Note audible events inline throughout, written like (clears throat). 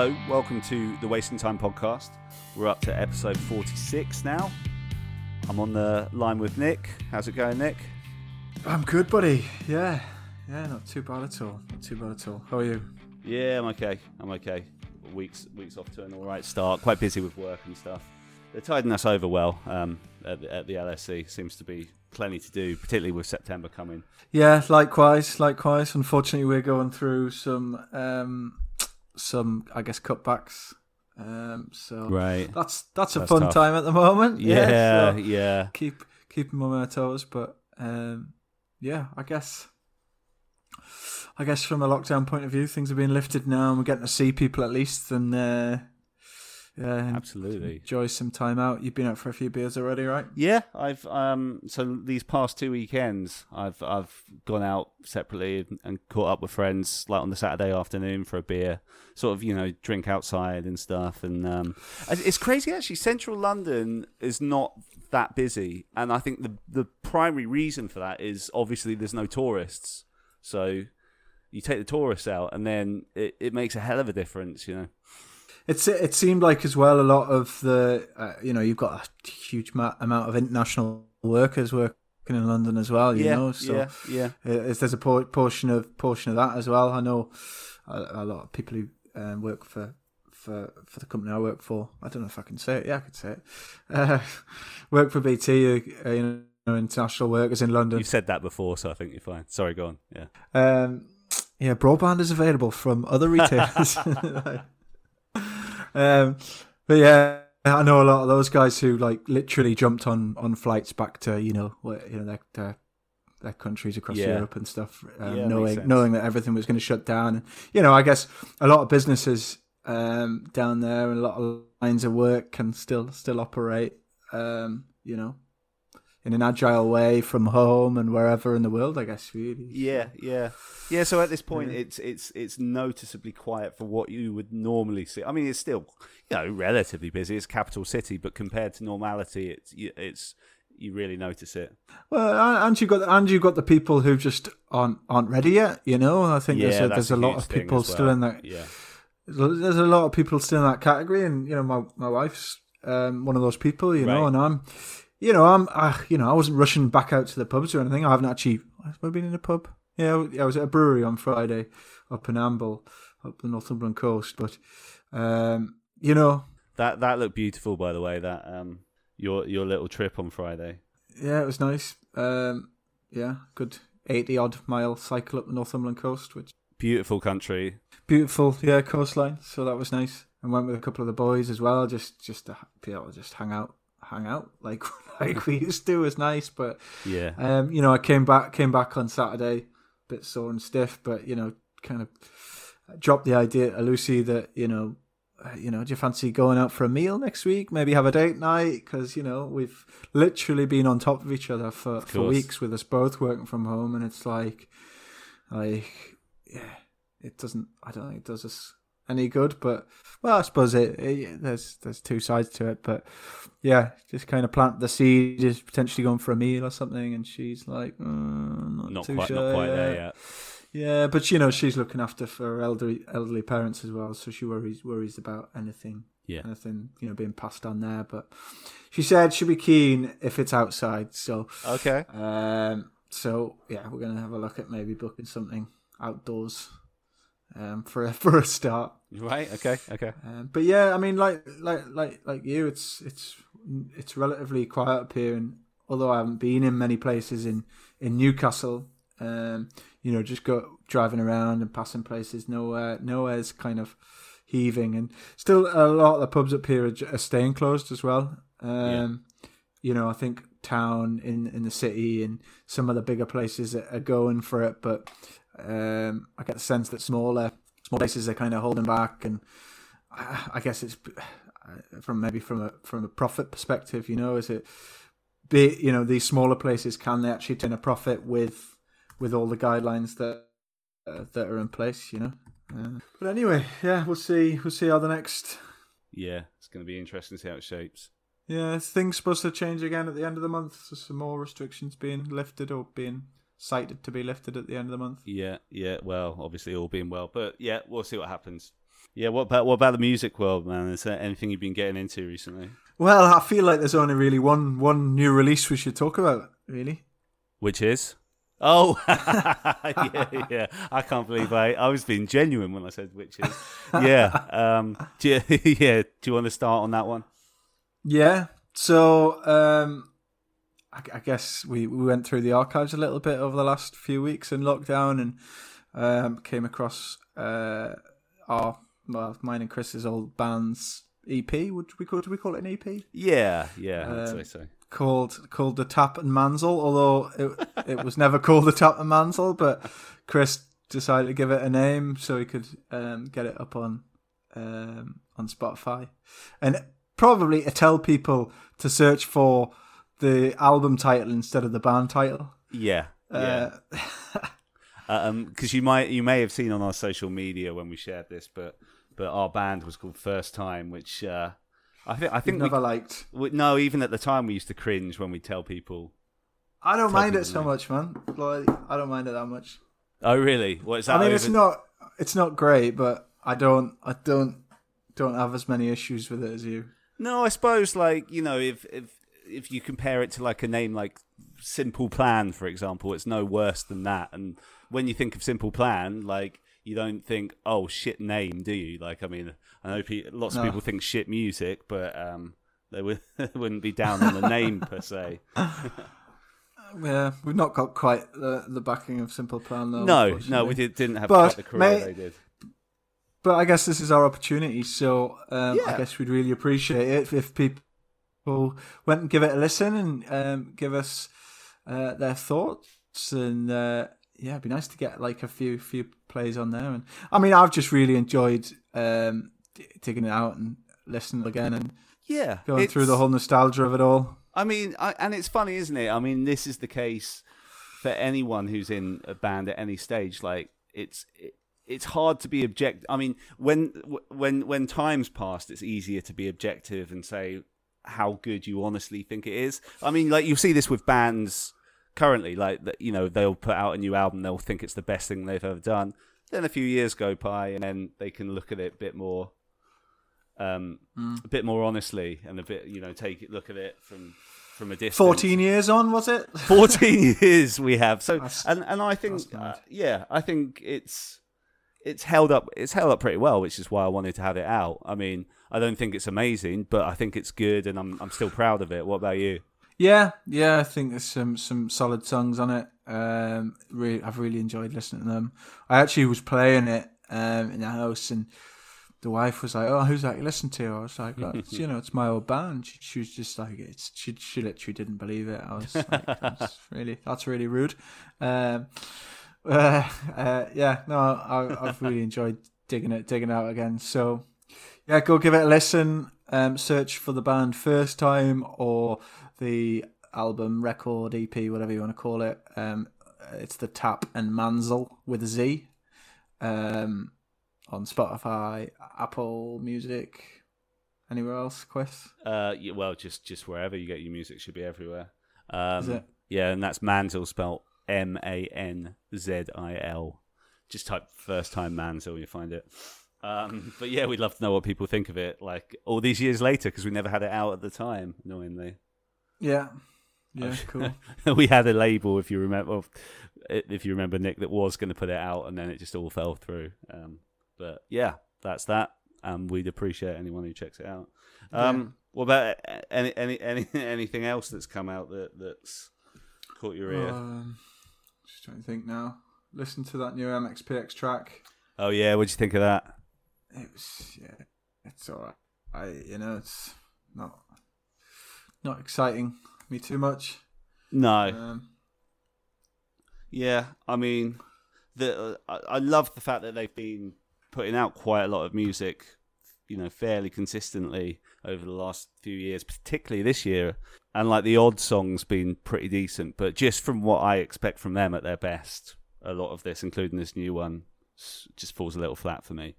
Hello, welcome to the Wasting Time podcast. We're up to episode 46 now. I'm on the line with Nick. How's it going, Nick? I'm good, buddy. Yeah, yeah, not too bad at all. Not too bad at all. How are you? Yeah, I'm okay. I'm okay. Weeks weeks off to an all right start. Quite busy with work and stuff. They're tiding us over well um, at, the, at the LSC. Seems to be plenty to do, particularly with September coming. Yeah, likewise, likewise. Unfortunately, we're going through some, um, some I guess cutbacks. Um, so Right. that's that's a That's fun tough. time at the moment. Yeah, so yeah. keep keeping on my toes, but um, yeah, I guess. I guess from a lockdown point of view, things are being lifted now, and we're getting to see people at least, and uh, yeah, Absolutely. enjoy some time out. You've been out for a few beers already, right? Yeah, I've um so these past two weekends I've I've gone out separately and, and caught up with friends like on the Saturday afternoon for a beer, sort of you know drink outside and stuff. And um, it's crazy actually. Central London is not that busy, and I think the the primary reason for that is obviously there's no tourists, so you take the tourists out, and then it, it makes a hell of a difference, you know. It's it seemed like as well a lot of the uh, you know you've got a huge ma- amount of international workers working in London as well. You yeah, know, so yeah, yeah. there's a por- portion of portion of that as well. I know a, a lot of people who um, work for. For, for the company I work for, I don't know if I can say it. Yeah, I could say it. Uh, (laughs) work for BT, uh, you know, international workers in London. You've said that before, so I think you're fine. Sorry, go on. Yeah. Um, yeah, broadband is available from other retailers. (laughs) (laughs) um, but yeah, I know a lot of those guys who like literally jumped on, on flights back to you know you know their their, their countries across Yeah. Europe and stuff, um, Yeah, knowing knowing that everything was going to shut down. And you know, I guess a lot of businesses um, down there and a lot of lines of work can still still operate. Um, you know. In an agile way from home and wherever in the world, I guess. Really, Yeah, yeah, yeah. So at this point, Yeah. it's it's it's noticeably quiet for what you would normally see. I mean, it's still you know relatively busy. It's capital city, but compared to normality, it's you- it's you really notice it. Well, and you got and you got the people who just aren't aren't ready yet. You know, I think yeah, there's a, there's a, lot of people as still in that. Yeah, There's a lot of people still in that category, and you know, my my wife's um, one of those people. You know, and I'm, you know, I'm, uh, you know, I wasn't rushing back out to the pubs or anything. I haven't actually. Have I been in a pub? Yeah, I was at a brewery on Friday up in Amble, up the Northumberland coast. But, um, you know, that that looked beautiful, by the way. That um your your little trip on Friday. yeah, it was nice. Um, yeah, good eighty odd mile cycle up the Northumberland coast, which. Beautiful country. beautiful yeah coastline so that was nice and went with a couple of the boys as well just just to be able to just hang out hang out like (laughs) like we used to was nice but Yeah, um you know i came back came back on saturday bit sore and stiff but you know kind of dropped the idea to lucy that you know you know do you fancy going out for a meal next week? Maybe have a date night? Because you know we've literally been on top of each other for, for weeks with us both working from home and it's like like yeah it doesn't i don't think it does us any good but well i suppose it, it there's there's two sides to it but yeah just kind of plant the seed is potentially going for a meal or something and she's like uh, not, not too quite sure not quite there yet. yet. yeah but you know she's looking after for her elderly elderly parents as well so she worries worries about anything Yeah. anything you know being passed on there but she said she'd be keen if it's outside so Okay. um, so yeah, we're gonna have a look at maybe booking something outdoors um, for a, (laughs) for a start. Right. Okay. Okay. Um, but yeah, I mean, like like like like you, it's it's it's relatively quiet up here, and although I haven't been in many places in in Newcastle, um, you know, just go driving around and passing places, nowhere nowhere's kind of heaving, and still a lot of the pubs up here are, are staying closed as well. Um, You know, I think town in in the city and some of the bigger places are going for it, but um, I get the sense that smaller small places are kind of holding back, and I, I guess it's uh, from maybe from a from a profit perspective. You know, is it be you know these smaller places can they actually turn a profit with with all the guidelines that uh, that are in place? You know. Uh, but anyway, yeah, we'll see. We'll see how the next. Yeah, it's going to be interesting to see how it shapes. Yeah, things supposed to change again at the end of the month. So some more restrictions being lifted or being cited to be lifted at the end of the month. Yeah, yeah. Well, obviously all being well, but yeah, we'll see what happens. Yeah, what about what about the music world, man? Is there anything you've been getting into recently? Well, I feel like there's only really one one new release we should talk about. Really, Which is? Oh, (laughs) yeah, yeah. I can't believe I, I was being genuine when I said witches. Yeah. Um, do you, (laughs) yeah. Do you want to start on that one? yeah. So, um, I, I guess we, we went through the archives a little bit over the last few weeks in lockdown, and um, came across uh, our well, mine and Chris's old band's EP. Would we call, do we call it an EP? Yeah, yeah. I'd Um, say so. called called the Tap and Manzil, although it it was never called the Tap and Manzil, but Chris decided to give it a name so he could um, get it up on um, on Spotify, and probably to tell people to search for the album title instead of the band title. Yeah, yeah. (laughs) Uh, Um, because you might you may have seen on our social media when we shared this, but but our band was called First Time, which uh, I think I think we, never liked. we- no, even at the time we used to cringe when we tell people. I don't mind it so much, man. Like, I don't mind it that much. Oh, really? What is that? I mean, over- it's not it's not great, but I don't I don't don't have as many issues with it as you. No, I suppose like you know if if if you compare it to like a name like Simple Plan, for example, it's no worse than that. And when you think of Simple Plan, like you don't think, oh shit name, do you? Like I mean, I know pe- lots of No. people think shit music, but um, they would (laughs) wouldn't be down on the name per se. (laughs) (laughs) Yeah, we've not got quite the the backing of Simple Plan though. no, no, we did, didn't have But, quite the career mate- they did. But I guess this is our opportunity, so um, Yeah. I guess we'd really appreciate it if people went and give it a listen and um, give us uh, their thoughts. And uh, yeah, it'd be nice to get like a few few plays on there. And I mean, I've just really enjoyed um, digging it out and listening again and Yeah, going through the whole nostalgia of it all. I mean, I, and it's funny, isn't it? I mean, this is the case for anyone who's in a band at any stage. Like, it's it, it's hard to be objective. I mean, when when when time's passed, it's easier to be objective and say how good you honestly think it is. I mean, like you see this with bands currently. Like, you know, they'll put out a new album, they'll think it's the best thing they've ever done. Then a few years go by, and then they can look at it a bit more um, a bit more honestly and a bit, you know, take it, look at it from from a distance. Fourteen years on, was it? (laughs) 14 years we have. So, That's- and and I think, uh, yeah, I think it's it's held up. It's held up pretty well, which is why I wanted to have it out. I mean, I don't think it's amazing, but I think it's good, and I'm I'm still proud of it. What about you? Yeah, yeah, I think there's some some solid songs on it. Um, really, I've really enjoyed listening to them. I actually was playing it um, in the house, and the wife was like, "Oh, who's that you listen to?" I was like, "Well, it's, "You know, it's my old band." She, she was just like, "It's." She, she literally didn't believe it. I was like, (laughs) "That's really, that's really rude." Um, uh, uh, yeah, no, I, I've really enjoyed digging it, digging out again. So, yeah, go give it a listen. Um, search for the band first time or the album, record, EP, whatever you want to call it. Um, it's the Tap and Manzil with a Z. Um, on Spotify, Apple Music, anywhere else, Chris? Uh, yeah, well, just just wherever you get your music should be everywhere. Um? Yeah, and that's Manzil spelled M A N Z I L. Just type first time Manzil, you find it. Um, but yeah, we'd love to know what people think of it, like all these years later, because we never had it out at the time. Annoyingly, Yeah. Yeah, (laughs) cool. we had a label, if you remember, if you remember, Nick, that was going to put it out, and then it just all fell through. Um, but yeah, that's that. Um, we'd appreciate anyone who checks it out. Um, What about any, any any anything else that's come out that that's caught your ear? Um, just trying to think now. Listen to that new MXPX track. oh yeah, what'd you think of that? It was yeah, it's alright. I you know it's not not exciting me too much. No, Um, yeah, I mean, the uh, I I love the fact that they've been putting out quite a lot of music, you know, fairly consistently over the last few years, particularly this year. And like the odd songs been pretty decent, but just from what I expect from them at their best, a lot of this, including this new one, just falls a little flat for me.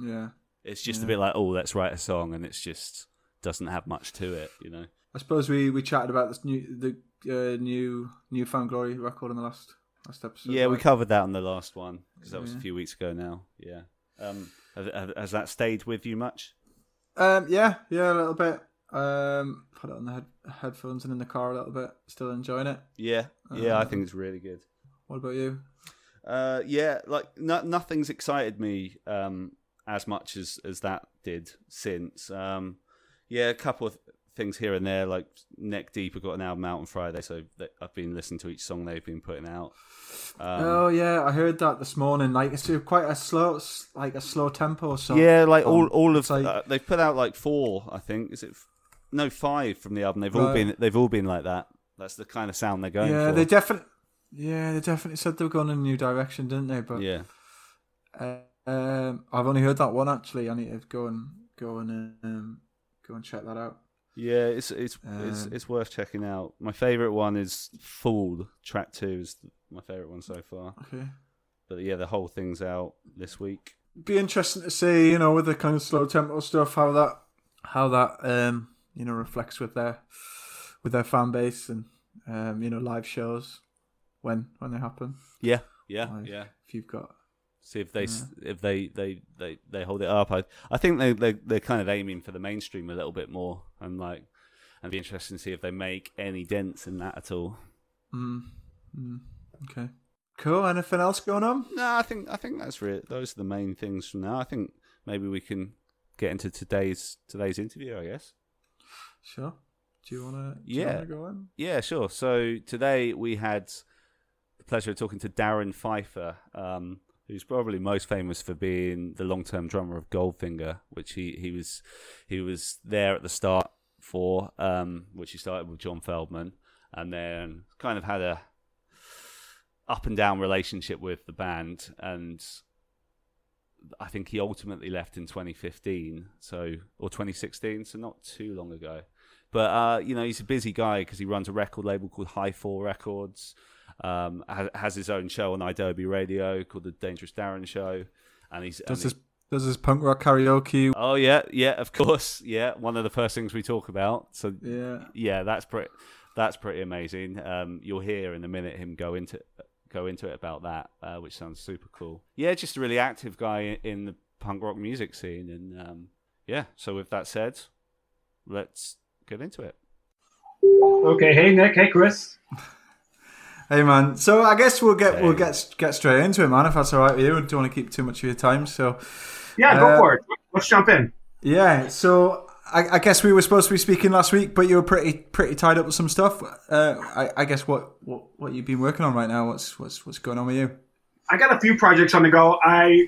yeah, It's just Yeah. a bit like, oh, let's write a song, and it's just doesn't have much to it, you know. I suppose we we chatted about this new the uh, new found Glory record in the last last episode. yeah, we covered that on the last one because that was a few weeks ago now. Yeah. Um, has, has that stayed with you much? Um, yeah, yeah, a little bit. Um, put it on the head, headphones and in the car a little bit. Still enjoying it. Yeah, yeah, I Um, think it's really good. What about you? Uh, yeah, like no, nothing's excited me um, as much as as that did since. Um, yeah, a couple of things here and there, like Neck Deep have got an album out on Friday, so I've been listening to each song they've been putting out. Um, oh yeah, I heard that this morning. Like it's quite a slow, like a slow tempo song. yeah, like all um, all of like- uh, they've put out like four, I think. Is it? F- no, five from the album. They've all Right. been they've all been like that. That's the kind of sound they're going yeah, for. they definitely, yeah, they definitely said they were going in a new direction, didn't they? But yeah, uh, um, I've only heard that one actually. I need to go and go and um, go and check that out. Yeah, it's it's it's Um, it's worth checking out. My favorite one is Fool. Track two is my favorite one so far. Okay. But yeah, the whole thing's out this week. be interesting to see, you know, with the kind of slow tempo stuff, how that how that um you know reflects with their with their fan base and um you know live shows when when they happen. Yeah, yeah, Like, yeah. If you've got See if they s if they, they, they, they hold it up. I I think they they they're kind of aiming for the mainstream a little bit more, and like, and be interesting to see if they make any dents in that at all. mm, mm, okay. Cool. Anything else going on? No, I think I think that's re Those are the main things from now. I think maybe we can get into today's today's interview. I guess. Sure. Do you wanna Yeah. wanna go on? Yeah, sure. So today we had the pleasure of talking to Darrin Pfeiffer, um, who's probably most famous for being the long-term drummer of Goldfinger, which he, he was he was there at the start for, um, which he started with John Feldmann, and then kind of had a up and down relationship with the band, and I think he ultimately left in 2015, so or 2016, so not too long ago. But uh, you know, he's a busy guy because he runs a record label called High Four Records. Um, ha- has his own show on Idobi Radio called the Dangerous Darrin Show, and he's Does and this does this punk rock karaoke? oh yeah, yeah, of course, yeah, one of the first things we talk about. So Yeah. yeah, that's pretty that's pretty amazing. Um, you'll hear in a minute him go into go into it about that, uh, which sounds super cool. Yeah, just a really active guy in, in the punk rock music scene, and um, yeah. So with that said, let's get into it. Okay, hey Nick, hey Chris. (laughs) Hey man, so I guess we'll get we'll get get straight into it, man. If that's all right with you, I don't want to keep too much of your time. So, Yeah, go Uh, for it. Let's jump in. Yeah, so I, I guess we were supposed to be speaking last week, but you were pretty pretty tied up with some stuff. Uh, I, I guess what, what what you've been working on right now? What's what's what's going on with you? I got a few projects on the go. I,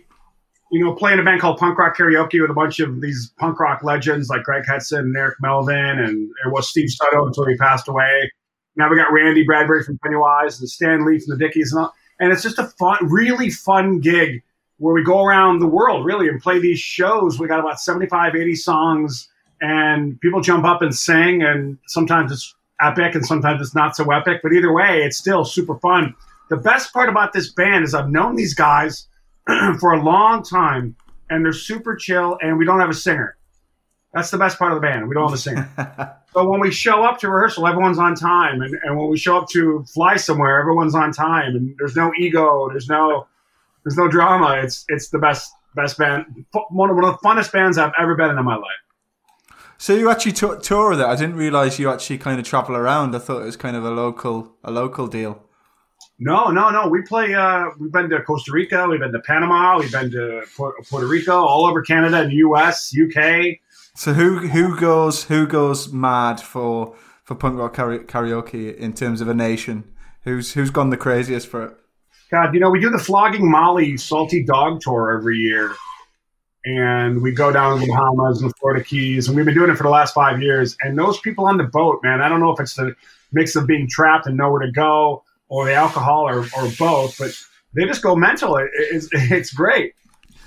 you know, play in a band called Punk Rock Karaoke with a bunch of these punk rock legends like Greg Hetson and Eric Melvin, and it was Steve Soto until he passed away. Now we got Randy Bradbury from Pennywise and Stan Lee from the Dickies, and all. And it's just a fun, really fun gig where we go around the world really and play these shows. We got about 75, 80 songs, and people jump up and sing, and sometimes it's epic and sometimes it's not so epic, but either way, it's still super fun. The best part about this band is I've known these guys (clears throat) for a long time, and they're super chill, and we don't have a singer. That's the best part of the band. We don't have a singer. (laughs) so when we show up to rehearsal, everyone's on time, and, and when we show up to fly somewhere, everyone's on time, and there's no ego, there's no there's no drama. It's it's the best best band, one of, one of the funnest bands I've ever been in in my life. So you actually t- tour with it? I didn't realize you actually kind of travel around. I thought it was kind of a local a local deal. No, no, no. We play. Uh, we've been to Costa Rica. We've been to Panama. We've been to Puerto Rico, all over Canada and U.S., UK. So who who goes who goes mad for for punk rock karaoke in terms of a nation? Who's who's gone the craziest for it? God, you know, we do the Flogging Molly Salty Dog Tour every year. And we go down to the Bahamas and the Florida Keys. And we've been doing it for the last five years. And those people on the boat, man, I don't know if it's the mix of being trapped and nowhere to go or the alcohol or, or both, but they just go mental. It, it's, it's great.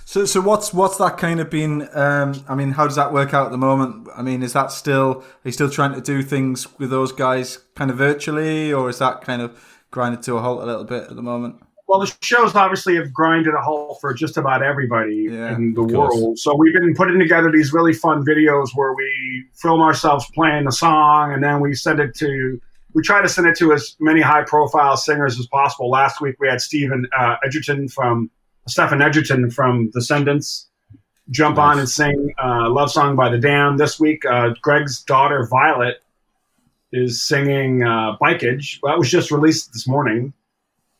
So so what's what's that kind of been? Um, I mean, how does that work out at the moment? I mean, is that still are you still trying to do things with those guys kind of virtually, or is that kind of grinded to a halt a little bit at the moment? Well, the shows obviously have grinded a halt for just about everybody Yeah, in the world. So we've been putting together these really fun videos where we film ourselves playing a song, and then we send it to. We try to send it to as many high-profile singers as possible. Last week we had Stephen uh, Egerton from Stephen Egerton from Descendents jump nice. on and sing uh, "Love Song" by The Damned. This week, uh, Greg's daughter Violet is singing uh, "Bikeage." That was just released this morning.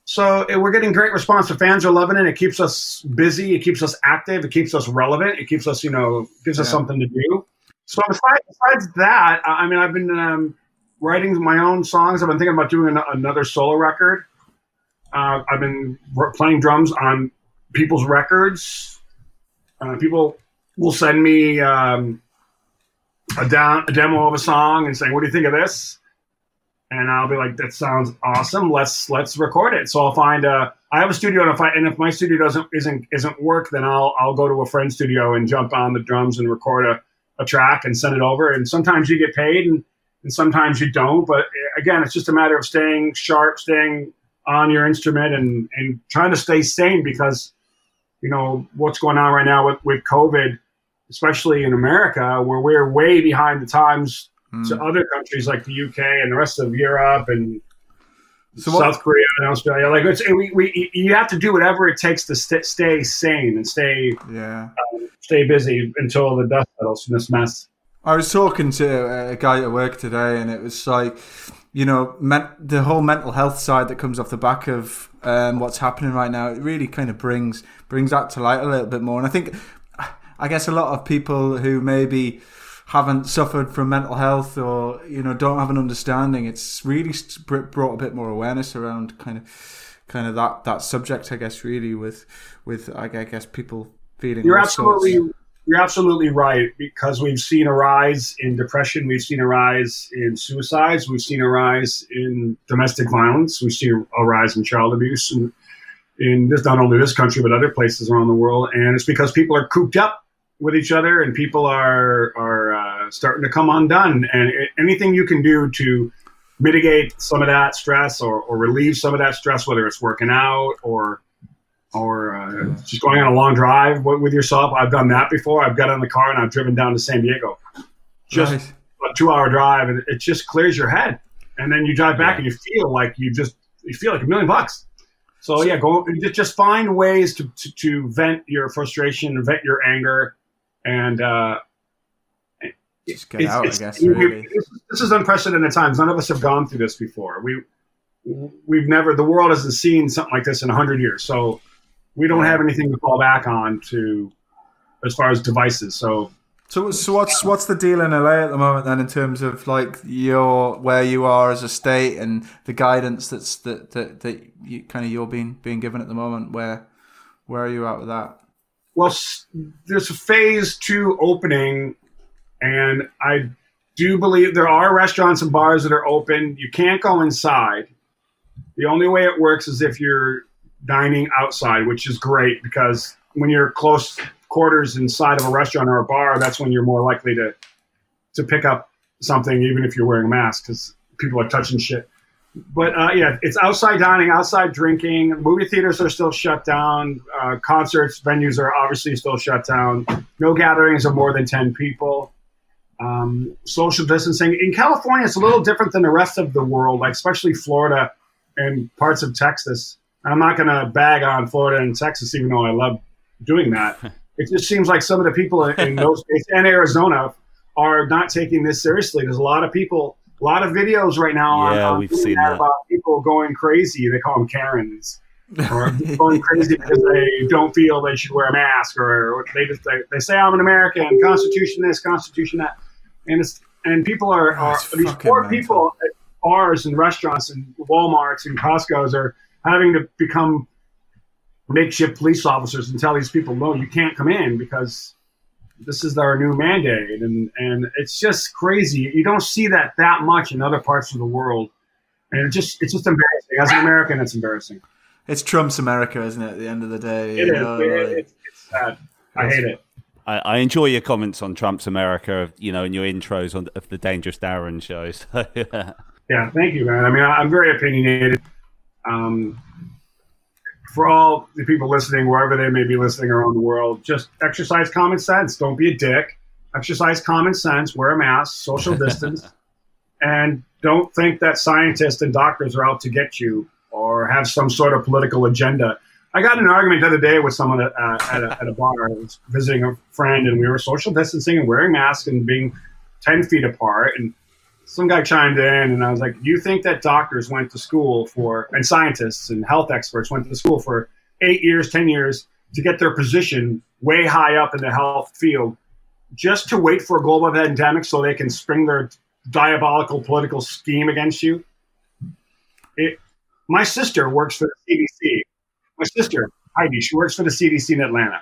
So it, we're getting great response. The fans are loving it. It keeps us busy. It keeps us active. It keeps us relevant. It keeps us, you know, gives yeah. us something to do. So besides, besides that, I mean, I've been um, writing my own songs. I've been thinking about doing an- another solo record. Uh, I've been playing drums on people's records. Uh, people will send me um, a, down, a demo of a song and say, "What do you think of this?" And I'll be like, "That sounds awesome. Let's let's record it." So I'll find a. I have a studio, and if I and if my studio doesn't isn't isn't work, then I'll I'll go to a friend's studio and jump on the drums and record a, a track and send it over. And sometimes you get paid, and and sometimes you don't. But eh, again, it's just a matter of staying sharp, staying on your instrument, and and trying to stay sane because you know what's going on right now with with COVID, especially in America, where we're way behind the times mm. to other countries like the UK and the rest of Europe and. So South what, Korea and Australia, like it's, we, we, you have to do whatever it takes to st- stay sane and stay, yeah, um, stay busy until the dust settles from this mess. I was talking to a guy at work today, and it was like, you know, men- the whole mental health side that comes off the back of um, what's happening right now. It really kind of brings brings that to light a little bit more. And I think, I guess, a lot of people who maybe haven't suffered from mental health or you know don't have an understanding, it's really brought a bit more awareness around kind of kind of that that subject. I guess really with with I guess people feeling. You're absolutely. Sorts you're absolutely right because we've seen a rise in depression, we've seen a rise in suicides, we've seen a rise in domestic violence, we've seen a rise in child abuse, and in this not only this country but other places around the world. And it's because people are cooped up with each other, and people are are uh, starting to come undone. And anything you can do to mitigate some of that stress or, or relieve some of that stress, whether it's working out or or uh, just going on a long drive with yourself. I've done that before. I've got in the car and I've driven down to San Diego. Just nice. a two hour drive, and it just clears your head. And then you drive back yeah. and you feel like you just you feel like a million bucks. So yeah, go just find ways to, to, to vent your frustration, vent your anger, and uh, just get out. I guess really. this is unprecedented times. None of us have gone through this before. We we've never the world hasn't seen something like this in hundred years. So we don't have anything to fall back on to as far as devices. So so, so what's what's the deal in LA at the moment then in terms of like your where you are as a state and the guidance that's that that, that you kind of you're being being given at the moment where where are you at with that? Well, there's a phase two opening, and I do believe there are restaurants and bars that are open. You can't go inside. The only way it works is if you're dining outside, which is great because when you're close quarters inside of a restaurant or a bar, that's when you're more likely to to pick up something, even if you're wearing a mask, because people are touching shit. But uh, yeah, it's outside dining, outside drinking. Movie theaters are still shut down. Uh, concerts, venues are obviously still shut down. No gatherings of more than ten people. Um, social distancing in California, it's a little different than the rest of the world, like especially Florida and parts of Texas. I'm not going to bag on Florida and Texas, even though I love doing that. (laughs) it just seems like some of the people in those (laughs) states and Arizona are not taking this seriously. There's a lot of people, a lot of videos right now yeah, on, we've seen that, about people going crazy. They call them Karens. or (laughs) going crazy because they don't feel they should wear a mask, or they just they, they say I'm an American, Constitution this, Constitution that, and it's and people are, oh, are these poor mental. people at bars and restaurants and WalMarts and Costco's are having to become makeshift police officers and tell these people, no, you can't come in because this is our new mandate. And, and it's just crazy. You don't see that that much in other parts of the world. And it just, it's just embarrassing. As an American, it's embarrassing. It's Trump's America, isn't it? At the end of the day, it is. Know, it, like, it's, it's sad. I hate it. I, I, enjoy your comments on Trump's America, you know, and your intros on of the Dangerous Darrin shows. (laughs) yeah, thank you, man. I mean, I'm very opinionated. Um, for all the people listening, wherever they may be listening around the world, just exercise common sense. Don't be a dick. Exercise common sense. Wear a mask. Social (laughs) distance. and don't think that scientists and doctors are out to get you or have some sort of political agenda. I got in an argument the other day with someone at, uh, at, a, at a bar. I was visiting a friend, and we were social distancing and wearing masks and being ten feet apart. And some guy chimed in, and I was like, you think that doctors went to school for, and scientists and health experts went to school for eight years, ten years to get their position way high up in the health field, just to wait for a global pandemic so they can spring their diabolical political scheme against you?" It, my sister works for the CDC. My sister, Heidi, she works for the CDC in Atlanta.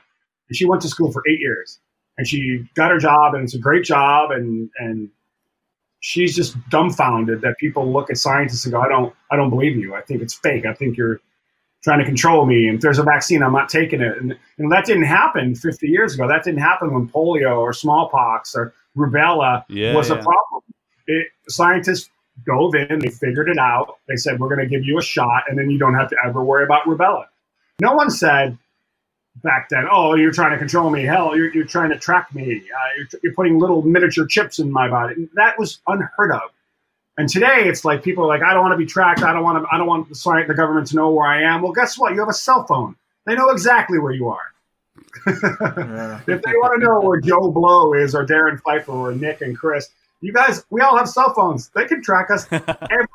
And she went to school for eight years. And she got her job, and it's a great job. And, and she's just dumbfounded that people look at scientists and go, I don't, I don't believe you. I think it's fake. I think you're trying to control me. And if there's a vaccine, I'm not taking it. And, and that didn't happen 50 years ago. That didn't happen when polio or smallpox or rubella Yeah, was a problem. It, scientists dove in, they figured it out. They said, we're going to give you a shot, and then you don't have to ever worry about rubella. No one said back then, oh, you're trying to control me. Hell, you're, you're trying to track me. Uh, you're, you're putting little miniature chips in my body. That was unheard of. And today, it's like people are like, I don't want to be tracked. I don't want to. I don't want the, sci- the government to know where I am. Well, guess what? You have a cell phone. They know exactly where you are. Yeah. (laughs) if they want to know where Joe Blow is, or Darrin Pfeiffer, or Nick and Chris, you guys, we all have cell phones. They can track us (laughs) every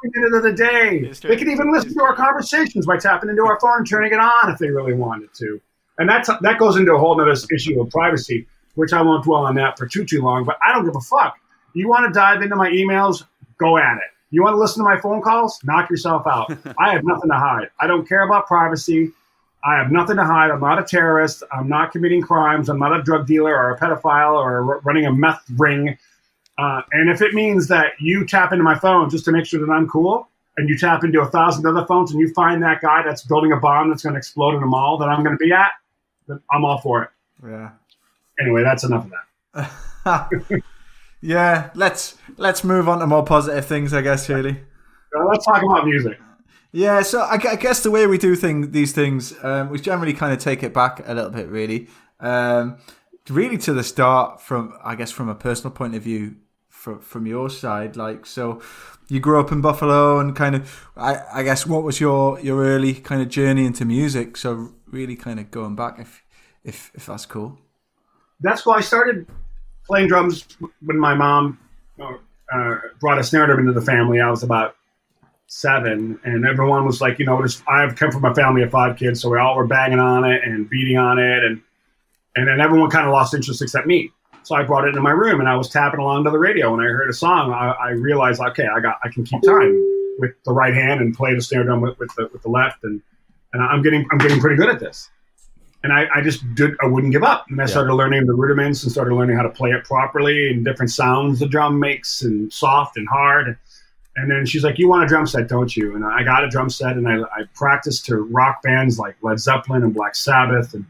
minute of the day. They can even listen to our conversations by tapping into our phone and turning it on if they really wanted to. And that's that goes into a whole other issue of privacy, which I won't dwell on that for too too long. But I don't give a fuck. You want to dive into my emails? Go at it. You want to listen to my phone calls? Knock yourself out. (laughs) I have nothing to hide. I don't care about privacy. I have nothing to hide. I'm not a terrorist. I'm not committing crimes. I'm not a drug dealer or a pedophile or r- running a meth ring. Uh, and if it means that you tap into my phone just to make sure that I'm cool, and you tap into a thousand other phones and you find that guy that's building a bomb that's going to explode in a mall that I'm going to be at, I'm all for it. Yeah. Anyway, that's enough of that. (laughs) yeah, let's let's move on to more positive things, I guess, Haley. Let's talk about music. Yeah, so I, I guess the way we do thing these things, um, we generally kind of take it back a little bit, really, um, really to the start from I guess from a personal point of view, from from your side. Like, so you grew up in Buffalo, and kind of, I, I guess, what was your your early kind of journey into music? So really, kind of going back, if if if that's cool. That's why I started playing drums when my mom uh, brought a snare drum into the family. I was about seven, and everyone was like, you know, just, I've come from a family of five kids, so we all were banging on it and beating on it, and and then everyone kind of lost interest except me. So I brought it into my room, and I was tapping along to the radio. When I heard a song, I, I realized, okay, I got, I can keep time with the right hand and play the snare drum with, with the with the left, and and I'm getting, I'm getting pretty good at this. And I, I just did, I wouldn't give up. And I started learning the rudiments and started learning how to play it properly and different sounds the drum makes and soft and hard. And then she's like, "You want a drum set, don't you?" And I got a drum set, and I, I practiced to rock bands like Led Zeppelin and Black Sabbath and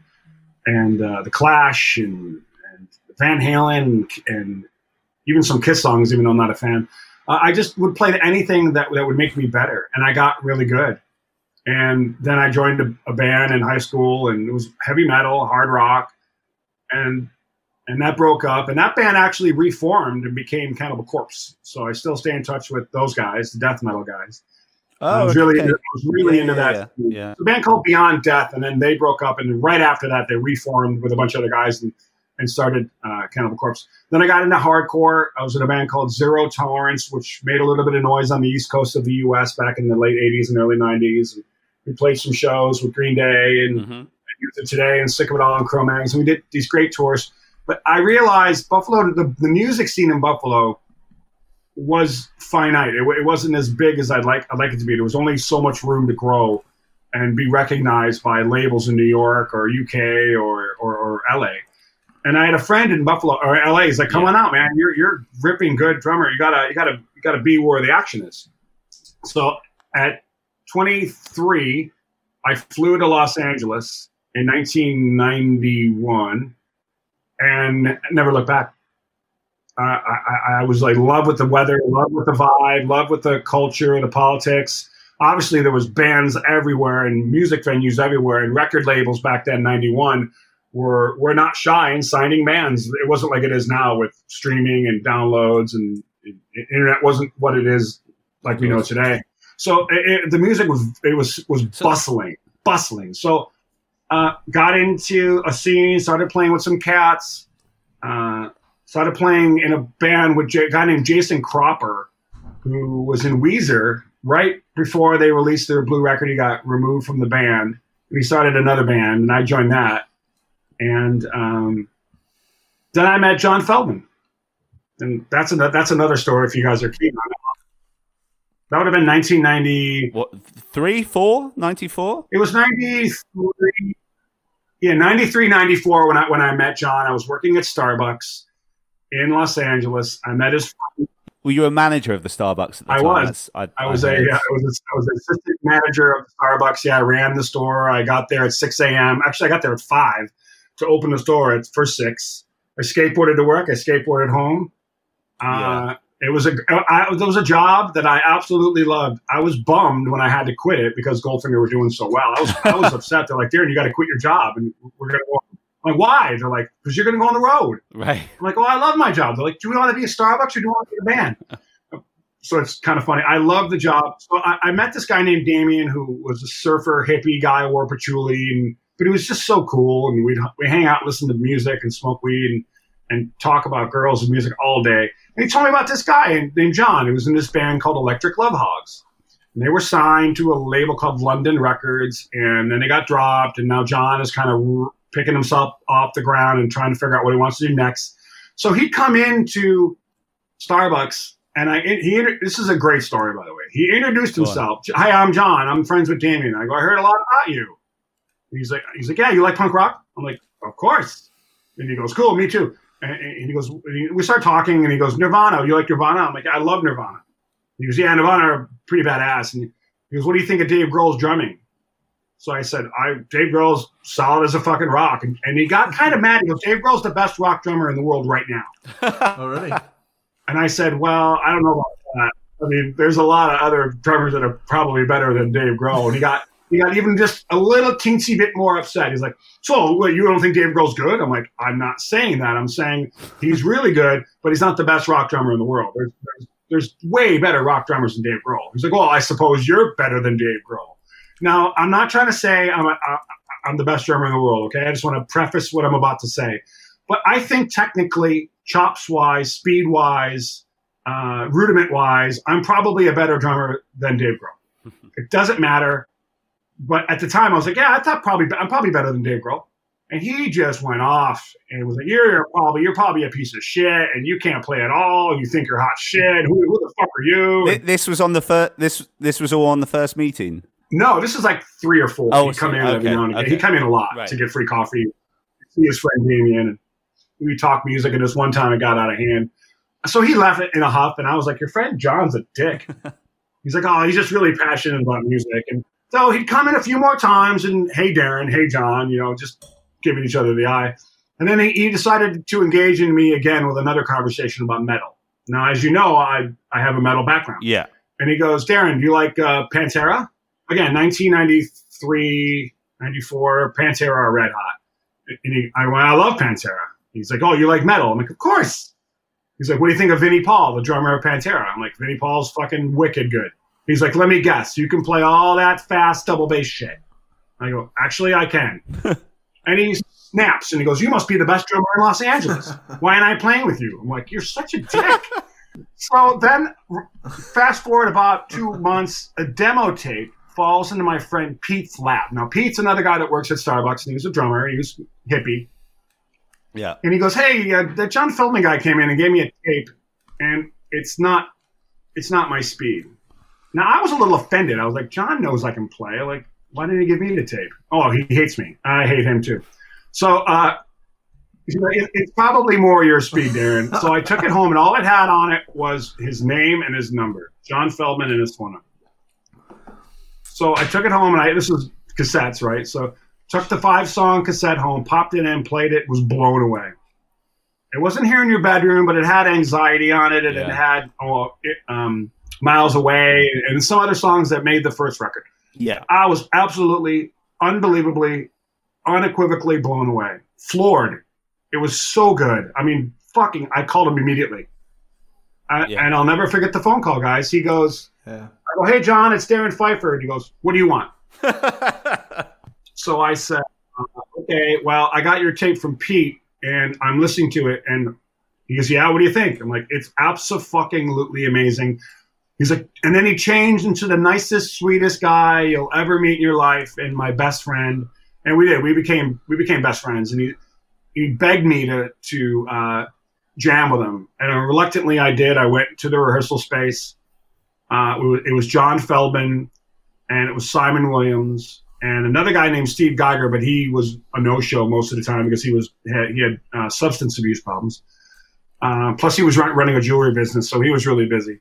and uh, the Clash and Van Halen and, even some Kiss songs, even though I'm not a fan. Uh, I just would play anything that that would make me better, and I got really good. And then I joined a, a band in high school, and it was heavy metal, hard rock, and and that broke up. And that band actually reformed and became Cannibal Corpse. So I still stay in touch with those guys, the death metal guys. I was really, I was really Yeah, into yeah, that. yeah, yeah. A band called Beyond Death, and then they broke up, and right after that, they reformed with a bunch of other guys and, and started uh, Cannibal Corpse. Then I got into hardcore. I was in a band called Zero Tolerance, which made a little bit of noise on the east coast of the U.S. back in the late '80s and early '90s. And we played some shows with Green Day and Mhm. Youth of Today and Sick of It All and Cro-Mags, and we did these great tours. But I realized Buffalo, the, the music scene in Buffalo was finite. It, it wasn't as big as I'd like I'd like it to be. There was only so much room to grow and be recognized by labels in New York or UK or, or, or LA. And I had a friend in Buffalo or LA. He's like, "Come Yeah. on out, man! You're you're ripping good drummer. You gotta you gotta you gotta be where the action is." So at 23, I flew to Los Angeles in 1991 and never looked back. Uh, I, I, I was like love with the weather, love with the vibe, love with the culture, the politics. Obviously, there was bands everywhere and music venues everywhere, and record labels back then, '91, were were not shy in signing bands. It wasn't like it is now with streaming and downloads, and internet wasn't what it is like we know today. So it, it- the music was it was was So- bustling, bustling. So uh, got into a scene, started playing with some cats, uh, started playing in a band with a guy named Jason Cropper, who was in Weezer right before they released their blue record. He got removed from the band. We started another band, and I joined that. And um, then I met John Feldmann, and that's another that's another story if you guys are keen on it. That would have been 1990. What three, four, 94? It was 93. Yeah, 93, 94 when I when I met John. I was working at Starbucks in Los Angeles. I met his friend. Were you a manager of the Starbucks at the I time? was. I, I was a I was a, I was an assistant manager of Starbucks. Yeah, I ran the store. I got there at 6 a.m. Actually, I got there at five to open the store at for six. I skateboarded to work. I skateboarded home. Uh, Yeah. It was a I, it was a job that I absolutely loved. I was bummed when I had to quit it because Goldfinger were doing so well. I was I was (laughs) upset. They're like, Darrin, you got to quit your job, and we're gonna go. I'm like, why? They're like, because you're gonna go on the road. right. I'm like, oh, I love my job. They're like, do you want to be a Starbucks or do you want to be a band? (laughs) so it's kind of funny. I love the job. So I, I met this guy named Damien who was a surfer hippie guy, who wore patchouli, and but he was just so cool. And we'd we hang out, listen to music, and smoke weed, and and talk about girls and music all day. And he told me about this guy named John who was in this band called Electric Love Hogs. And they were signed to a label called London Records, and then they got dropped. And now John is kind of picking himself off the ground and trying to figure out what he wants to do next. So he'd come into Starbucks, and I he this is a great story by the way. He introduced himself. Hi, I'm John. I'm friends with Damien. I go, I heard a lot about you. He's like, he's like, yeah, you like punk rock? I'm like, of course. And he goes, cool, me too. And, and he goes, and he- we start talking, and he goes, Nirvana, you like Nirvana? I'm like, I love Nirvana. He goes, yeah, Nirvana are pretty badass. And he goes, what do you think of Dave Grohl's drumming? So I said, I Dave Grohl's solid as a fucking rock. And, and he got kind of mad. He goes, Dave Grohl's the best rock drummer in the world right now. Oh, really? (laughs) And I said, well, I don't know about that. I mean, there's a lot of other drummers that are probably better than Dave Grohl. And he got he got even just a little teensy bit more upset. He's like, so what, you don't think Dave Grohl's good? I'm like, I'm not saying that. I'm saying he's really good, but he's not the best rock drummer in the world. There's, there's, there's way better rock drummers than Dave Grohl. He's like, well, I suppose you're better than Dave Grohl. Now, I'm not trying to say I'm, a, I'm the best drummer in the world, okay? I just want to preface what I'm about to say. But I think technically, chops wise, speed wise, uh, rudiment wise, I'm probably a better drummer than Dave Grohl. (laughs) it doesn't matter. But at the time, I was like, yeah, I thought probably I'm probably better than Dave Grohl. And he just went off and was like, "You're, probably you're probably a piece of shit, and you can't play at all. You think you're hot shit. Who, who the fuck are you?" Th- This was on the first. This this was all on the first meeting. No, this is like three or four. Oh, He'd come in every now and again. okay. He'd come in a lot Right. to get free coffee. See his friend Damien, and we talk music. And this one time, it got out of hand. So he left it in a huff, and I was like, "Your friend John's a dick." (laughs) he's like, "Oh, he's just really passionate about music." And so he'd come in a few more times, and hey, Darrin, hey, John, you know, just giving each other the eye. And then he, he decided to engage in me again with another conversation about metal. Now, as you know, I I have a metal background. Yeah. And he goes, Darrin, do you like uh, Pantera? Again, 1993, 94, Pantera are red hot. And he, I went, I love Pantera. He's like, oh, you like metal? I'm like, of course. He's like, what do you think of Vinnie Paul, the drummer of Pantera? I'm like, Vinnie Paul's fucking wicked good. He's like, let me guess, you can play all that fast double bass shit. I go, actually, I can. (laughs) and he snaps and he goes, you must be the best drummer in Los Angeles. (laughs) Why am I playing with you? I'm like, you're such a dick. (laughs) so then, fast forward about two months, a demo tape falls into my friend Pete's lap. Now, Pete's another guy that works at Starbucks, and he was a drummer. He was hippie. Yeah. And he goes, "Hey, uh, the John Feldmann guy came in and gave me a tape, and it's not, it's not my speed." Now I was a little offended. I was like, "John knows I can play. Like, why didn't he give me the tape?" Oh, he hates me. I hate him too. So uh, "It- it's probably more your speed, Darrin. so I took it home, and all it had on it was his name and his number, John Feldmann and his phone number. So I took it home, and I this was cassettes, right? So took the five song cassette home, popped it in, played it, was blown away. It wasn't here in your bedroom, but it had anxiety on it, and it had oh, it, um, miles away, and some other songs that made the first record. Yeah. I was absolutely, unbelievably, unequivocally blown away, floored. It was so good. I mean, fucking, I called him immediately. I, Yeah. And I'll never forget the phone call, guys. He goes, Yeah. I go, hey, John, it's Darrin Pfeiffer. And he goes, what do you want? (laughs) So I said, uh, okay, well, I got your tape from Pete, and I'm listening to it, and he goes, yeah, what do you think? I'm like, it's absolutely amazing. He's like, and then he changed into the nicest, sweetest guy you'll ever meet in your life, and my best friend. And we did. We became we became best friends, and he he begged me to to uh, jam with him, and reluctantly I did. I went to the rehearsal space. Uh, it, was, John Feldmann, and it was Simon Williams, and another guy named Steve Geiger, but he was a no-show most of the time because he was he had uh, substance abuse problems. Uh, plus, he was run, running a jewelry business, so he was really busy.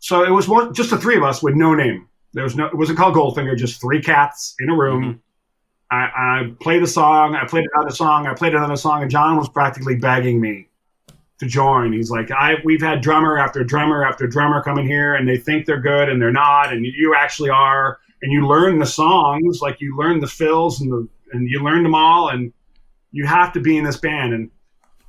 So it was one, just the three of us with no name. There was no, it wasn't called Goldfinger, just three cats in a room. Mm-hmm. I, I played a song, I played another song, I played another song, and John was practically begging me to join. He's like, I we've had drummer after drummer after drummer coming here, and they think they're good and they're not, and you actually are and you learn the songs, like you learn the fills and the and you learn them all, and you have to be in this band. And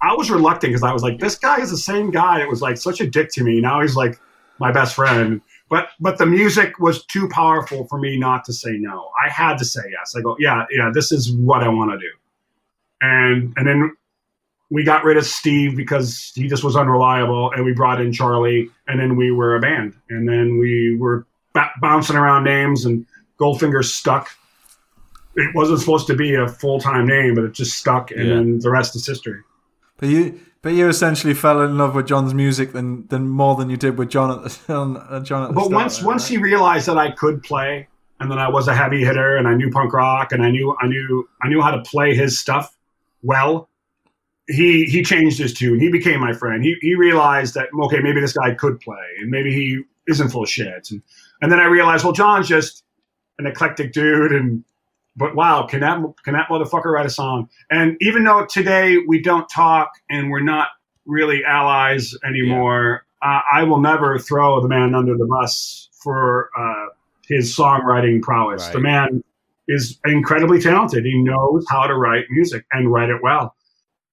I was reluctant because I was like, this guy is the same guy that was like such a dick to me. Now he's like my best friend. But but the music was too powerful for me not to say no. I had to say yes. I go, yeah, yeah, this is what I want to do. And and then we got rid of Steve because he just was unreliable, and we brought in Charlie, and then we were a band, and then we were b- bouncing around names, and Goldfinger stuck. It wasn't supposed to be a full time name, but it just stuck, and yeah. then the rest is history. But you, but you essentially fell in love with John's music than than more than you did with John at the, (laughs) uh, John at the But start, once right? once he realized that I could play, and then I was a heavy hitter, and I knew punk rock, and I knew I knew I knew how to play his stuff well. He he changed his tune. He became my friend. He he realized that okay, maybe this guy could play, and maybe he isn't full of shit. And and then I realized, well, John's just an eclectic dude, and but wow, can that can that motherfucker write a song? And even though today we don't talk and we're not really allies anymore, yeah. uh, I will never throw the man under the bus for uh, his songwriting prowess. Right. The man is incredibly talented. He knows how to write music and write it well.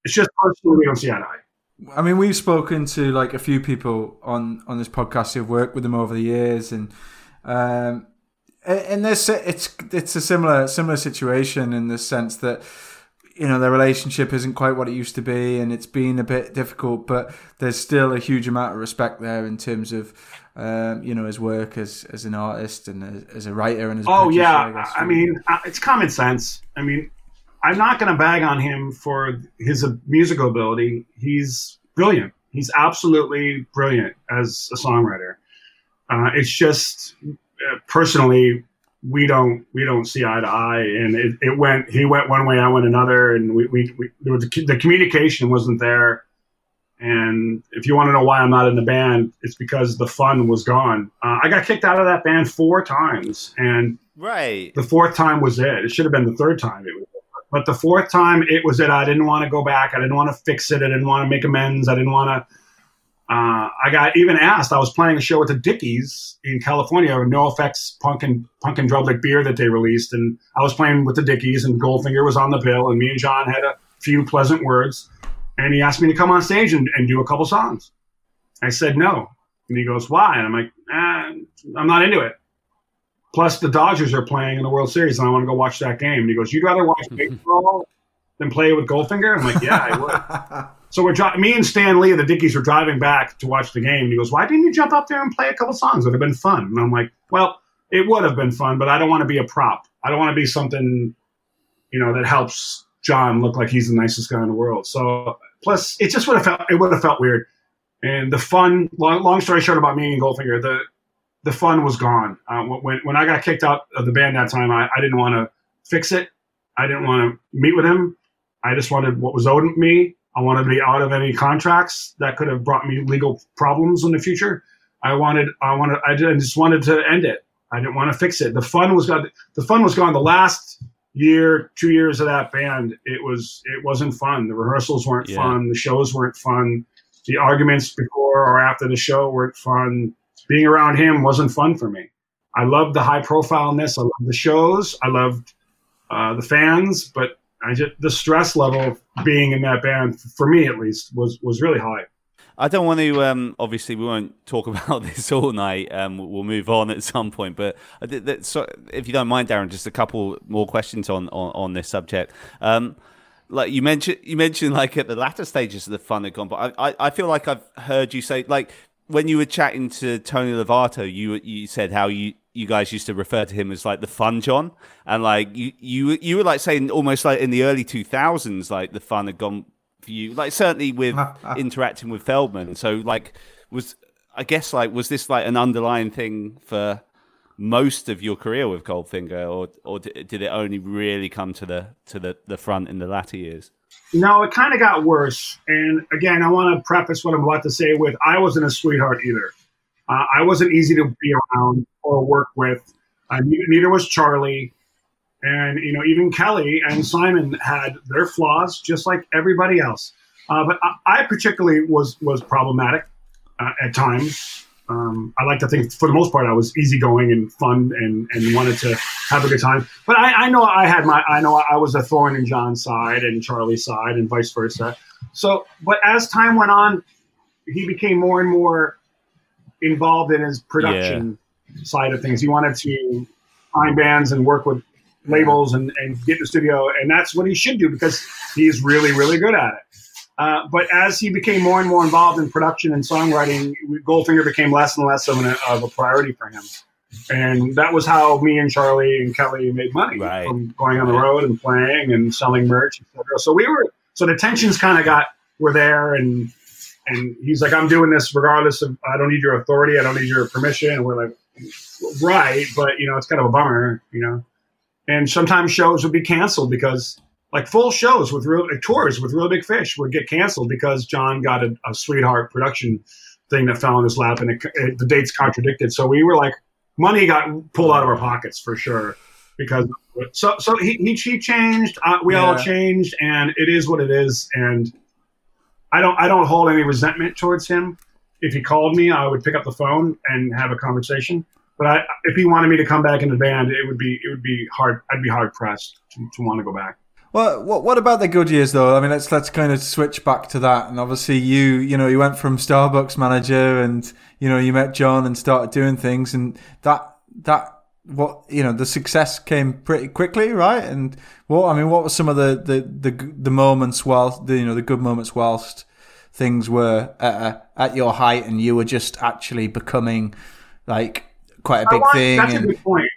It's just personally we don't see eye to eye. I mean, we've spoken to like a few people on on this podcast who've worked with him over the years, and um, and this it's it's a similar similar situation in the sense that you know their relationship isn't quite what it used to be, and it's been a bit difficult, but there's still a huge amount of respect there in terms of. Um, you know his work as as an artist and as, as a writer and as oh yeah I, I mean uh, it's common sense I mean I'm not going to bag on him for his musical ability. He's brilliant. He's absolutely brilliant as a songwriter. Uh, it's just personally we don't we don't see eye to eye, and it, it went he went one way, I went another, and we, we, we was, the communication wasn't there. And if you want to know why I'm not in the band, it's because the fun was gone. Uh, I got kicked out of that band four times, and right, the fourth time was it. It should have been the third time. It was but the fourth time, it was it. I didn't want to go back. I didn't want to fix it. I didn't want to make amends. I didn't want to. Uh, I got even asked. I was playing a show with the Dickies in California, NOFX punk and Punk in Drublic beer that they released, and I was playing with the Dickies, and Goldfinger was on the bill, and me and John had a few pleasant words, and he asked me to come on stage and, and do a couple songs. I said no, and he goes, "Why?" And I'm like, eh, "I'm not into it." Plus, the Dodgers are playing in the World Series, and I want to go watch that game. And he goes, "You'd rather watch (laughs) baseball than play with Goldfinger?" I'm like, "Yeah, I would." (laughs) so we're dri- me and Stan Lee of the Dickies were driving back to watch the game. And he goes, "Why didn't you jump up there and play a couple songs? It would have been fun." And I'm like, "Well, it would have been fun, but I don't want to be a prop. I don't want to be something, you know, that helps John look like he's the nicest guy in the world." So plus, it just would have felt it would have felt weird. And the fun, long, long story short about me and Goldfinger, the the fun was gone. Uh, when when I got kicked out of the band that time, I, I didn't want to fix it. I didn't want to meet with him. I just wanted what was owed me. I wanted to be out of any contracts that could have brought me legal problems in the future. I wanted, I wanted, I just wanted to end it. I didn't want to fix it. The fun was gone. The fun was gone. The last year, two years of that band, it was, it wasn't fun. The rehearsals weren't yeah. fun. The shows weren't fun. The arguments before or after the show weren't fun being around him wasn't fun for me. I loved the high profileness. I loved the shows. I loved uh, the fans, but I just the stress level of being in that band, for me at least, was was really high. I don't want to. Um, obviously, we won't talk (laughs) about this all night. Um, we'll move on at some point. But that, so, if you don't mind, Darrin, just a couple more questions on on, on this subject. Um, like you mentioned, you mentioned like at the latter stages of the fun had gone. But I, I, I feel like I've heard you say like when you were chatting to Tony Lovato, you you said how you you guys used to refer to him as like the fun John, and like you you you were like saying almost like in the early two thousands, like the fun had gone for you, like certainly with (laughs) interacting with Feldmann. So like was I guess like was this like an underlying thing for most of your career with Goldfinger, or or did it only really come to the to the the front in the latter years? No, it kind of got worse. And again, I want to preface what I'm about to say with I wasn't a sweetheart either. Uh, I wasn't easy to be around or work with. Uh, neither was Charlie. And, you know, even Kelly and Simon had their flaws just like everybody else. Uh, but I, I, particularly was, was problematic uh, at times. Um, I like to think, for the most part, I was easygoing and fun and, and wanted to have a good time. But I, I know I had my, I know I was a thorn in John's side and Charlie's side and vice versa. So, but as time went on, he became more and more involved in his production. Side of things. He wanted to find bands and work with labels and, and get in the studio, and that's what he should do because he's really, really good at it. Uh, but as he became more and more involved in production and songwriting, Goldfinger became less and less of, an, of a priority for him. And that was how me and Charlie and Kelly made money right. from going on the road and playing and selling merch, etc. So we were so the tensions kind of got were there, and and he's like, I'm doing this regardless of, I don't need your authority. I don't need your permission. And we're like, right. But, you know, it's kind of a bummer, you know. And sometimes shows would be canceled because, like, full shows with real like, tours with Real Big Fish would get canceled because John got a, a sweetheart production thing that fell in his lap and it, it, the dates contradicted. So we were like, money got pulled out of our pockets for sure because so so he he, he changed uh, we yeah. all changed and it is what it is and I don't I don't hold any resentment towards him. If he called me, I would pick up the phone and have a conversation. But I, if he wanted me to come back in the band, it would be it would be hard. I'd be hard pressed to, to want to go back. Well, what what about the good years though? I mean, let's let's kind of switch back to that. And obviously, you you know you went from Starbucks manager, and you know you met John and started doing things, and that that what you know the success came pretty quickly, right? And what I mean, what were some of the the the, the moments whilst the you know the good moments whilst things were at, at your height and you were just actually becoming like quite a big want, thing? That's and... a good point.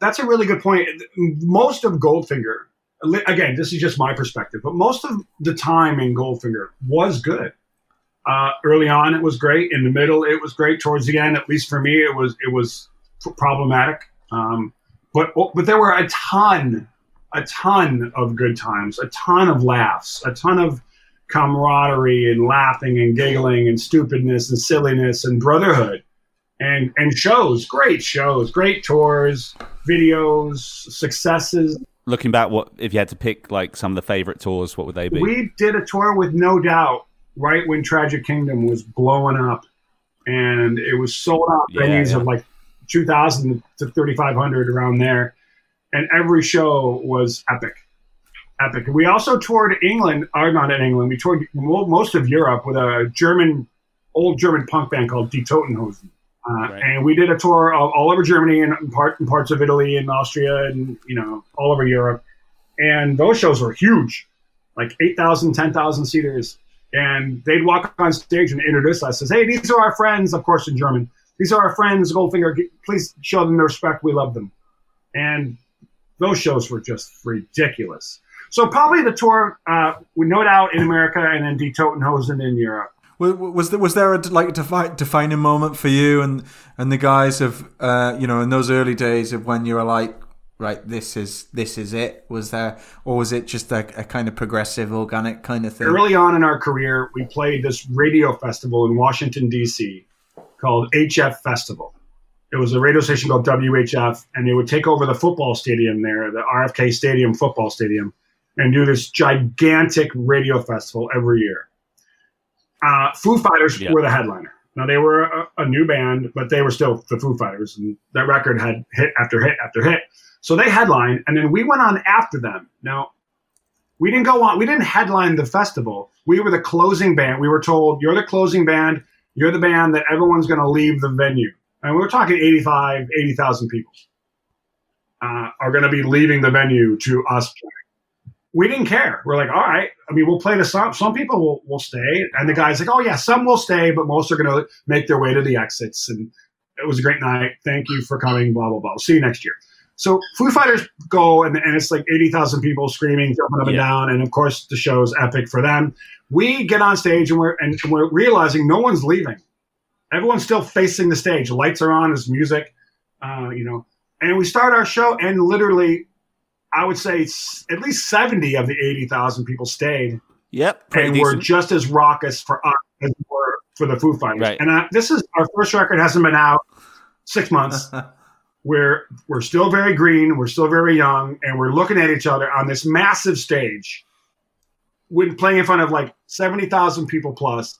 That's a really good point. Most of Goldfinger, again, this is just my perspective, but most of the time in Goldfinger was good. Uh, early on, it was great. In the middle, it was great. Towards the end, at least for me, it was it was problematic. Um, but but there were a ton, a ton of good times, a ton of laughs, a ton of camaraderie and laughing and giggling and stupidness and silliness and brotherhood and and shows, great shows, great tours, videos, successes. Looking back, what if you had to pick like some of the favorite tours? What would they be? We did a tour with No Doubt right when Tragic Kingdom was blowing up, and it was sold out yeah, venues yeah. of like 2,000 to 3,500 around there. And every show was epic. Epic. We also toured England, or not in England, we toured most of Europe with a German, old German punk band called Die Toten Hosen. Uh, right. And we did a tour all, all over Germany and part, parts of Italy and Austria and, you know, all over Europe. And those shows were huge, like 8,000, 10,000 seaters. And they'd walk on stage and introduce us as, hey, these are our friends, of course, in German these are our friends, Goldfinger. Please show them the respect. We love them. And those shows were just ridiculous. So probably the tour, uh, we No Doubt in America and then Die Toten Hosen in Europe. Was there was there a like a defining moment for you and and the guys of uh, you know in those early days of when you were like right this is this is it was there or was it just a, a kind of progressive organic kind of thing? Early on in our career, we played this radio festival in Washington D.C called HF Festival. It was a radio station called WHF, and they would take over the football stadium there, the RFK Stadium football stadium, and do this gigantic radio festival every year. Uh, Foo Fighters yeah. were the headliner. Now they were a, a, new band, but they were still the Foo Fighters, and that record had hit after hit after hit. So they headlined, and then we went on after them. Now, We didn't go on. We didn't headline the festival. We were the closing band. We were told you're the closing band. You're the band that everyone's going to leave the venue. And we were talking 85, 80,000 people uh, are going to be leaving the venue to us playing. We didn't care. We're like, all right. I mean, we'll play the song. Some people will, will stay. And the guy's like, oh, yeah, some will stay, but most are going to make their way to the exits. And it was a great night. Thank you for coming, blah, blah, blah. See you next year. So Foo Fighters go, and, and it's like 80,000 people screaming, jumping up and down. And of course, the show's epic for them. We get on stage and we're, and we're realizing no one's leaving. Everyone's still facing the stage. Lights are on, there's music, uh, you know. And we start our show, and literally, I would say at least 70 of the 80,000 people stayed Yep. And were just as raucous for us as were for the Foo Fighters. Right. And uh, this is our first record hasn't been out six months. (laughs) we're we're still very green, we're still very young, and we're looking at each other on this massive stage, when playing in front of like seventy thousand people plus,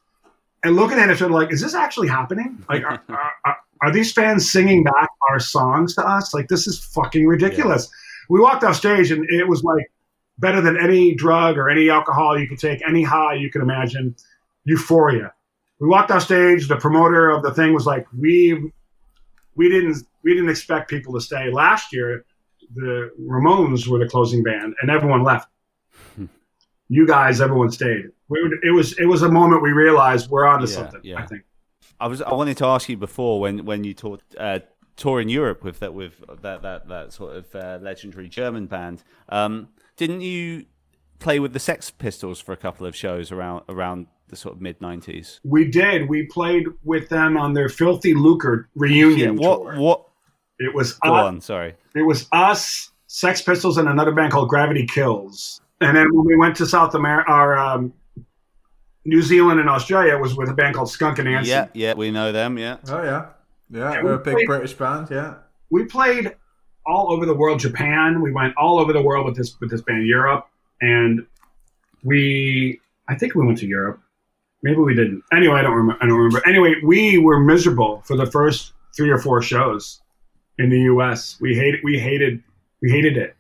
and looking at each other like, is this actually happening? (laughs) Like, are, are, are, are these fans singing back our songs to us? Like, this is fucking ridiculous. We walked off stage, and it was like better than any drug or any alcohol you could take, any high you could imagine. Euphoria. We walked off stage. The promoter of the thing was like, "We we didn't we didn't expect people to stay. Last year, the Ramones were the closing band, and everyone left. you guys, everyone stayed. We would, it was it was a moment we realized we're onto Yeah, something. yeah. I think. I was. I wanted to ask you before when when you taught uh, tour in Europe with that with that that that sort of uh, legendary German band. Um, didn't you play with the Sex Pistols for a couple of shows around around the sort of mid nineties? We did. We played with them on their Filthy Lucre reunion what tour. what? It was Go us, on. Sorry. it was us, Sex Pistols, and another band called Gravity Kills. And then when we went to South America, or um, New Zealand and Australia, was with a band called Skunk Anansie. Yeah, yeah, we know them. Yeah. Oh yeah, yeah. Yeah, we're a big played- British band. Yeah. we played all over the world japan we went all over the world with this with this band europe and we i think we went to europe maybe we didn't anyway i don't remember i don't remember anyway we were miserable for the first three or four shows in the us we hated we hated we hated it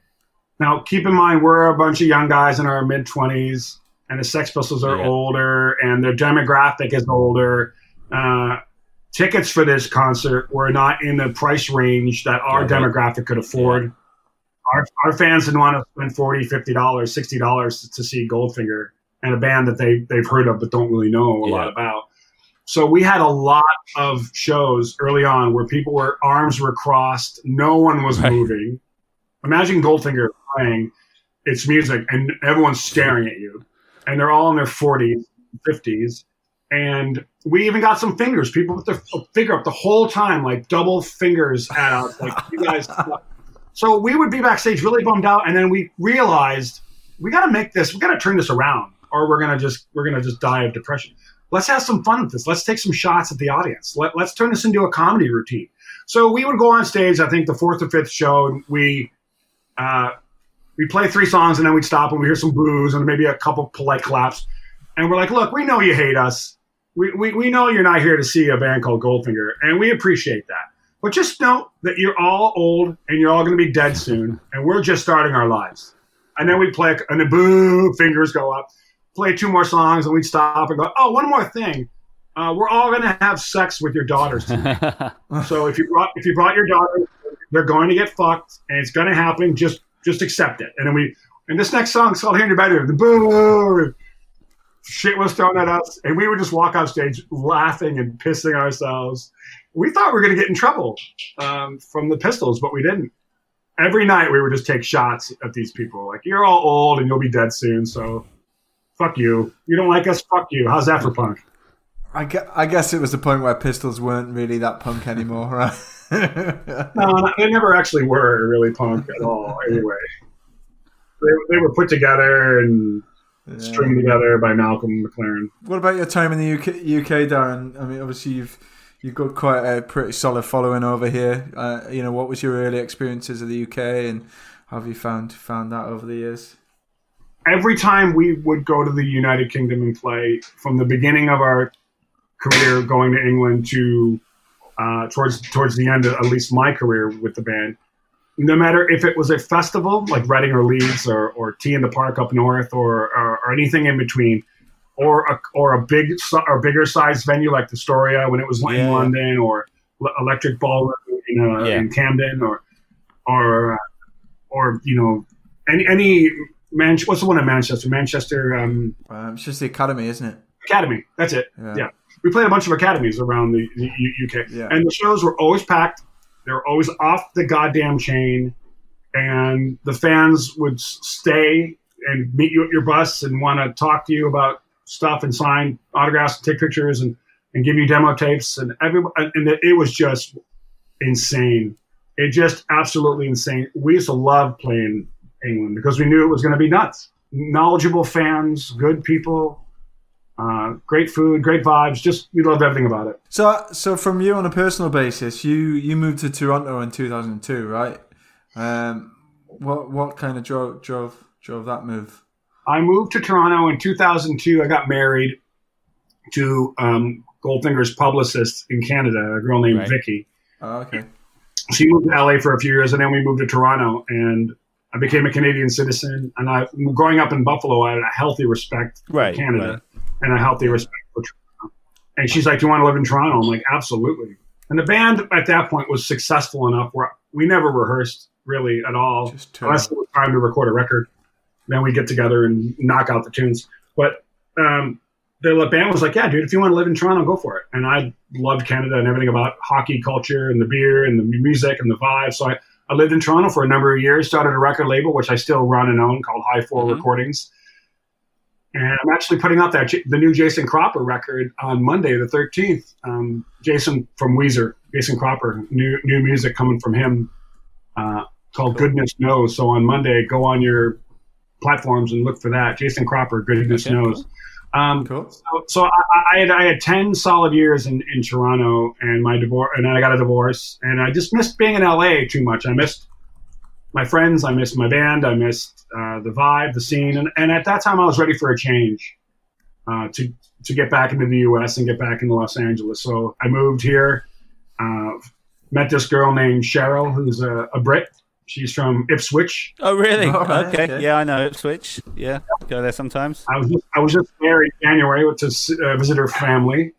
now keep in mind we're a bunch of young guys in our mid 20s and the sex pistols are Yeah. older and their demographic is older uh, tickets for this concert were not in the price range that our Yeah, right. demographic could afford. Our, our fans didn't want to spend 40 $50, $60 to see Goldfinger and a band that they, they've heard of but don't really know a Yeah. lot about. So we had a lot of shows early on where people were arms were crossed, no one was Right. moving. Imagine Goldfinger playing its music and everyone's staring at you, and they're all in their 40s, 50s, and we even got some fingers. People with their finger up the whole time, like double fingers at us, like you guys. (laughs) So we would be backstage really bummed out, and then we realized we got to make this, we got to turn this around, or we're gonna just we're gonna just die of depression. Let's have some fun with this. Let's take some shots at the audience. Let, let's turn this into a comedy routine. So we would go on stage. I think the fourth or fifth show, and we uh, we play three songs, and then we'd stop and we hear some boos and maybe a couple polite claps, and we're like, "Look, we know you hate us. We, we, we know you're not here to see a band called Goldfinger, and we appreciate that. But just know that you're all old and you're all going to be dead soon, and we're just starting our lives. And then we play, and the boo, fingers go up. Play two more songs, and we'd stop and go, oh, one more thing. Uh, we're all going to have sex with your daughters. (laughs) so if you brought if you brought your daughters, they're going to get fucked, and it's going to happen. Just just accept it. And then we and this next song song's called "Here in Your Bedroom." The boo shit was thrown at us, and we would just walk off stage laughing and pissing ourselves. We thought we were going to get in trouble um, from the Pistols, but we didn't. Every night we would just take shots at these people, like you're all old and you'll be dead soon, so fuck you. You don't like us? Fuck you. How's that for punk? I, gue- I guess it was the point where Pistols weren't really that punk anymore, (laughs) right? No, they never actually were really punk at all. Anyway, they, they were put together and stringed together by Malcolm McLaren. What about your time in the UK, UK, Darrin? I mean, obviously you've you've got quite a pretty solid following over here. Uh, you know, what was your early experiences of the UK, and how have you found found that over the years? every time we would go to the United Kingdom and play, from the beginning of our career going to England to uh, towards towards the end, of, at least my career with the band, no matter if it was a festival like Reading or Leeds or, or T in the Park up north or, or, or anything in between, or a, or a big or bigger size venue like the Storia when it was Yeah. in London or Electric Ballroom in, uh, Yeah. in Camden or or uh, or you know any any Man- what's the one in Manchester Manchester um, Um, it's just the academy, isn't it? Academy that's it Yeah. Yeah. we played a bunch of academies around the, the U- UK Yeah. and the shows were always packed they were always off the goddamn chain and the fans would stay and meet you at your bus and want to talk to you about stuff and sign autographs and take pictures and, and give you demo tapes and every and it was just insane. It just absolutely insane. We used to love playing england because we knew it was going to be nuts. Knowledgeable fans good people uh, great food great vibes just we loved everything about it So, so from you on a personal basis, you you moved to Toronto in two thousand two, right? Um, what what kind of drove drove drove that move? I moved to Toronto in 2002. I got married to um, Goldfinger's publicist in Canada, a girl named Right. Vicky. Oh, okay. She moved to LA for a few years, and then we moved to Toronto, and I became a Canadian citizen. And I, growing up in Buffalo, I had a healthy respect for Right, Canada and a healthy respect for Toronto. And she's like, "Do you want to live in Toronto?" I'm like, "Absolutely." And the band at that point was successful enough where we never rehearsed really at all Just unless it was time to record a record. Then we get together and knock out the tunes. But um, the band was like, "Yeah, dude, if you want to live in Toronto, go for it." And I loved Canada and everything about hockey culture and the beer and the music and the vibe. So I, I lived in Toronto for a number of years. Started a record label, which I still run and own, called High 4 Mhm. Recordings. And I'm actually putting out that the new Jason Cropper record on Monday, the 13th. Um, Jason from Weezer, Jason Cropper, new new music coming from him uh, called Goodness Knows. So on Monday, go on your platforms and look for that. Jason Cropper, Goodness Okay, Knows. Um, Cool. so, so I, I had I had ten solid years in, in Toronto, and my divorce, and then I got a divorce, and I just missed being in LA too much. I missed my friends, I missed my band, I missed uh, the vibe, the scene, and, and at that time I was ready for a change uh, to to get back into the U.S. and get back into Los Angeles. So I moved here, uh, met this girl named Cheryl, who's a, a Brit. She's from Ipswich. Oh, really? All right, okay. okay. Yeah, I know Ipswich. Yeah, go there sometimes. I was just, I was just there in January to s- uh, visit her family,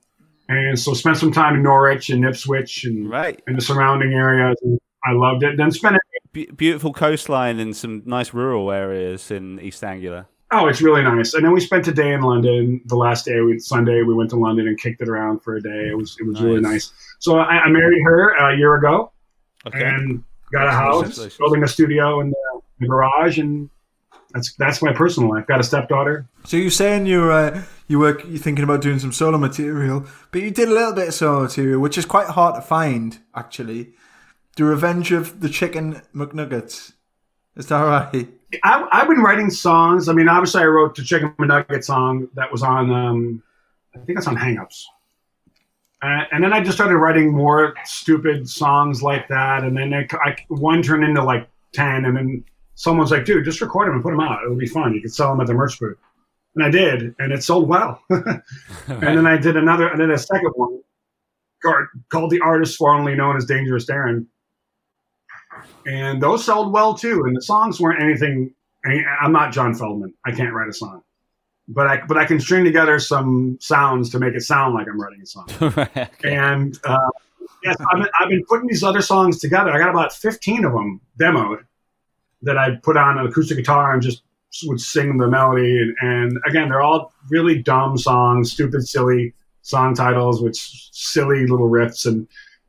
and so spent some time in Norwich and Ipswich and Right. in the surrounding areas. I loved it. Then spent it. Be- beautiful coastline and some nice rural areas in East Anglia. Oh, it's really nice. And then we spent a day in London. The last day, we Sunday, we went to London and kicked it around for a day. It was it was really Nice. nice. So I, I married her a year ago Okay. and got a house, building a studio in the, the garage, and that's that's my personal life. Got a stepdaughter. So you're saying you're uh, you work you're thinking about doing some solo material, but you did a little bit of solo material, which is quite hard to find actually. The Revenge of the Chicken McNuggets. Is that right? I, I've been writing songs. I mean, obviously, I wrote the Chicken McNugget song that was on. Um, I think it's on Hangups. Uh, and then I just started writing more stupid songs like that, and then I, I, one turned into like ten, and then someone's like, "Dude, just record them and put them out. It'll be fun. You could sell them at the merch booth." And I did, and it sold well. (laughs) and then I did another, and then a second one called- called "The Artist Formerly Known as Dangerous Darrin," and those sold well too. And the songs weren't anything. I- I'm not John Feldmann. I can't write a song, but I but I can string together some sounds to make it sound like I'm writing a song. (laughs) right. And uh, yes, I've been, I've been putting these other songs together. I got about 15 of them demoed that I put on an acoustic guitar and just would sing the melody. And, and again, they're all really dumb songs, stupid, silly song titles with silly little riffs. And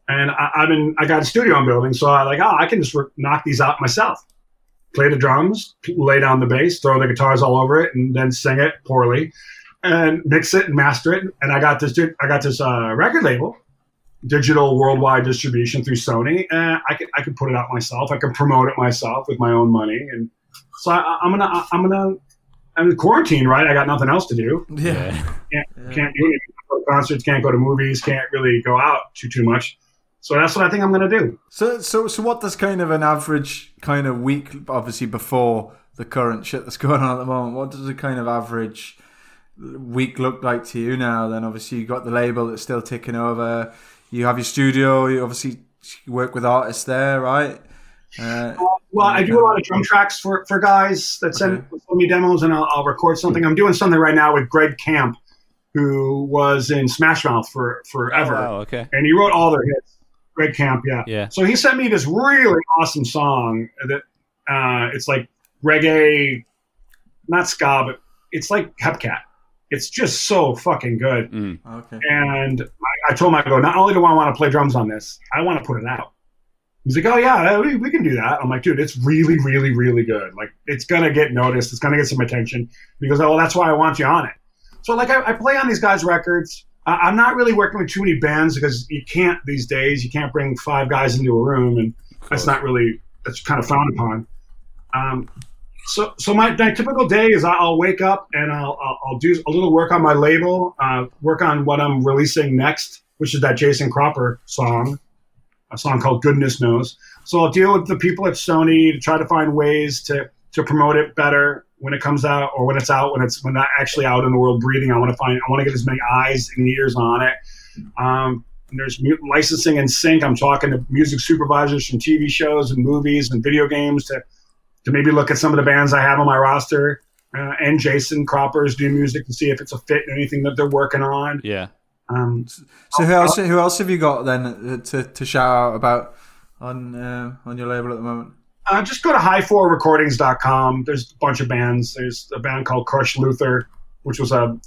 and I, I've been I got a studio I'm building, so I like oh I can just re- knock these out myself. Play the drums, lay down the bass, throw the guitars all over it, and then sing it poorly, and mix it and master it. And I got this I got this uh, record label digital worldwide distribution through Sony, and I could I could put it out myself. I could promote it myself with my own money, and so I, I'm gonna I'm gonna I'm in quarantine, right? I got nothing else to do. Yeah. Yeah. Can't do anything. Go to concerts, can't go to movies, can't really go out too too much. So that's what I think I'm gonna do. So so so what does kind of an average kind of week obviously before the current shit that's (laughs) going on at the moment, what does a kind of average week look like to you now? Then obviously you got the label that's still ticking over. You have your studio, you obviously work with artists there, right? Uh, Well, I do a lot of drum tracks for, for guys that send, Okay. send me demos, and I'll, I'll record something. I'm doing something right now with Greg Camp, who was in Smash Mouth for forever, Oh, okay. and he wrote all their hits. Greg Camp, yeah. Yeah. So he sent me this really awesome song that uh, it's like reggae, not ska, but it's like Hepcat. It's just so fucking good. Mm. okay. And I, I told him, I go, not only do I want to play drums on this, I want to put it out. He's like, oh yeah, we, we can do that. I'm like, dude, it's really, really, really good. Like, it's gonna get noticed. It's gonna get some attention. He goes, oh, well, that's why I want you on it. So like, I, I play on these guys' records. I, I'm not really working with too many bands because you can't these days. You can't bring five guys into a room, and that's not really that's kind of frowned upon. Um, so so my, my typical day is I'll wake up and I'll, I'll I'll do a little work on my label, uh, work on what I'm releasing next, which is that Jason Cropper song, a song called Goodness Knows. So I'll deal with the people at Sony to try to find ways to to promote it better when it comes out or when it's out when it's when not actually out in the world breathing. I want to find I want to get as many eyes and ears on it. Um, and there's licensing and sync. I'm talking to music supervisors from TV shows and movies and video games to to maybe look at some of the bands I have on my roster uh, and Jason Cropper's do music to see if it's a fit in anything that they're working on. Yeah. Um, So who else? Who else have you got then to, to shout out about on uh, on your label at the moment? Uh, just go to high4recordings.com. There's a bunch of bands. There's a band called Crush Luther, which was a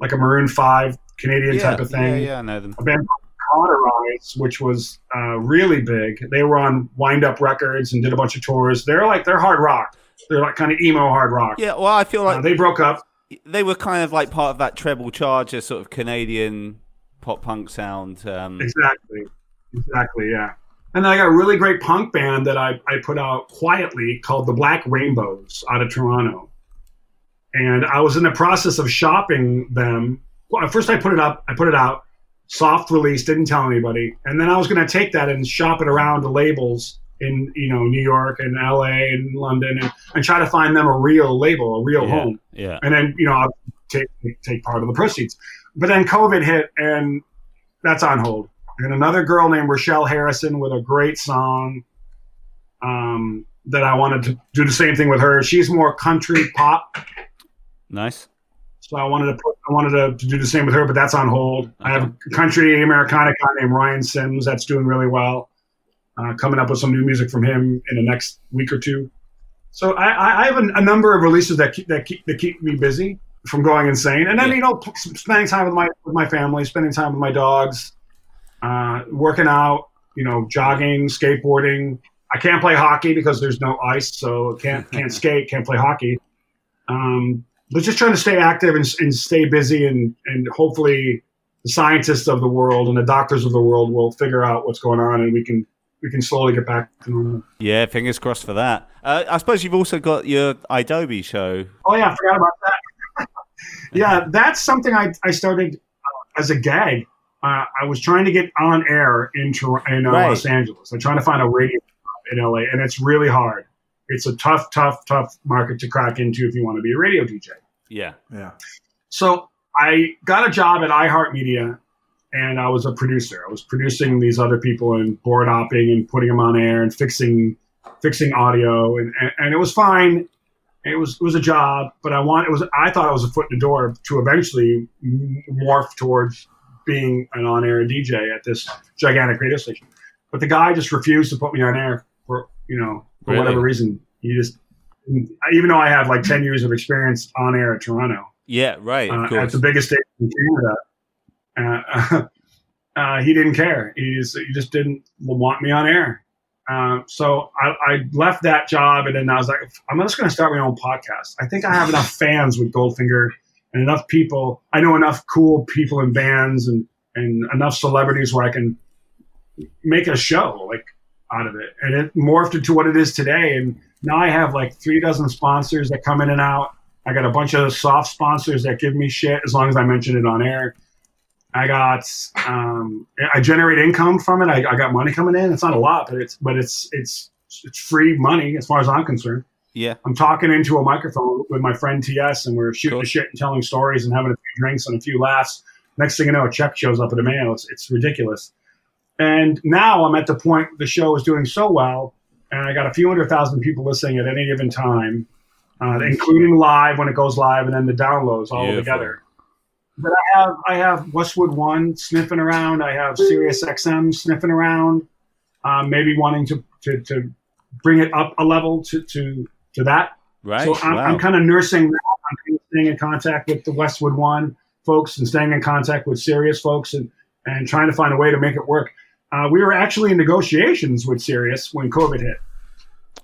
like a Maroon Five Canadian yeah. type of thing. Yeah, yeah, I know them. A band called Cauterize, which was uh, really big. They were on Wind Up Records and did a bunch of tours. They're like they're hard rock. They're like kind of emo hard rock. Yeah, well, I feel like Uh, they broke up. they were kind of like part of that treble charger sort of Canadian pop punk sound. Um, Exactly. Exactly, yeah. And then I got a really great punk band that I, I put out quietly called the Black Rainbows out of Toronto. And I was in the process of shopping them. Well, first I put it up, I put it out, soft release, didn't tell anybody. And then I was going to take that and shop it around to labels in, you know, New York and LA and London and, and try to find them a real label, a real yeah, home yeah, and then you know I'll take take part of the proceeds. But then COVID hit, and that's on hold. And another girl named Rochelle Harrison with a great song um, that I wanted to do the same thing with her. She's more country pop, nice. so I wanted to put, I wanted to, to do the same with her, but that's on hold. I have a country Americana guy named Ryan Sims that's doing really well. Uh, coming up with some new music from him in the next week or two. So I, I- I have a, a number of releases that keep, that keep that keep me busy from going insane, and then Yeah. you know p- spending time with my with my family, spending time with my dogs, uh, working out, you know, jogging, skateboarding. I can't play hockey because there's no ice, so can't (laughs) can't skate, can't play hockey. Um, but just trying to stay active and, and stay busy, and and hopefully the scientists of the world and the doctors of the world will figure out what's going on, and we can we can slowly get back to normal. Yeah, fingers crossed for that. Uh, I suppose you've also got your Idobi show. Oh yeah, I forgot about that. (laughs) yeah, that's something I, I started uh, as a gag. Uh, I was trying to get on air in Tor- in uh, Right. Los Angeles. I'm trying to find a radio job in LA, and it's really hard. It's a tough, tough, tough market to crack into if you want to be a radio DJ. Yeah, Yeah. So I got a job at iHeartMedia, and I was a producer. I was producing these other people and board opping and putting them on air and fixing fixing audio, and, and, and it was fine. It was it was a job, but I want it was I thought it was a foot in the door to eventually morph towards being an on air DJ at this gigantic radio station. But the guy just refused to put me on air for you know for Really? whatever reason. He just even though I have like ten years of experience on air at Toronto yeah, right. Of uh, at the biggest station in Canada. Uh, (laughs) uh, he didn't care. He just, he just didn't want me on air. Uh, so I, I left that job, and then I was like, I'm just going to start my own podcast. I think I have enough (laughs) fans with Goldfinger and enough people. I know enough cool people in bands and and enough celebrities where I can make a show like out of it. And it morphed into what it is today. And now I have like three dozen sponsors that come in and out. I got a bunch of soft sponsors that give me shit as long as I mention it on air. I got um, I generate income from it. I, I got money coming in. It's not a lot, but it's but it's it's it's free money as far as I'm concerned. Yeah, I'm talking into a microphone with my friend TS, and we're shooting Cool. the shit and telling stories and having a few drinks and a few laughs. Next thing you know, a check shows up in the mail. It's, it's ridiculous. And now I'm at the point the show is doing so well, and I got a few hundred thousand people listening at any given time, uh, including live when it goes live, and then the downloads all Beautiful. together. But I have I have Westwood One sniffing around. I have Sirius XM sniffing around, um, maybe wanting to, to to bring it up a level to to to that. Right. So I'm, wow. I'm kind of nursing that. I'm kind of staying in contact with the Westwood One folks and staying in contact with Sirius folks and, and trying to find a way to make it work. Uh, we were actually in negotiations with Sirius when COVID hit.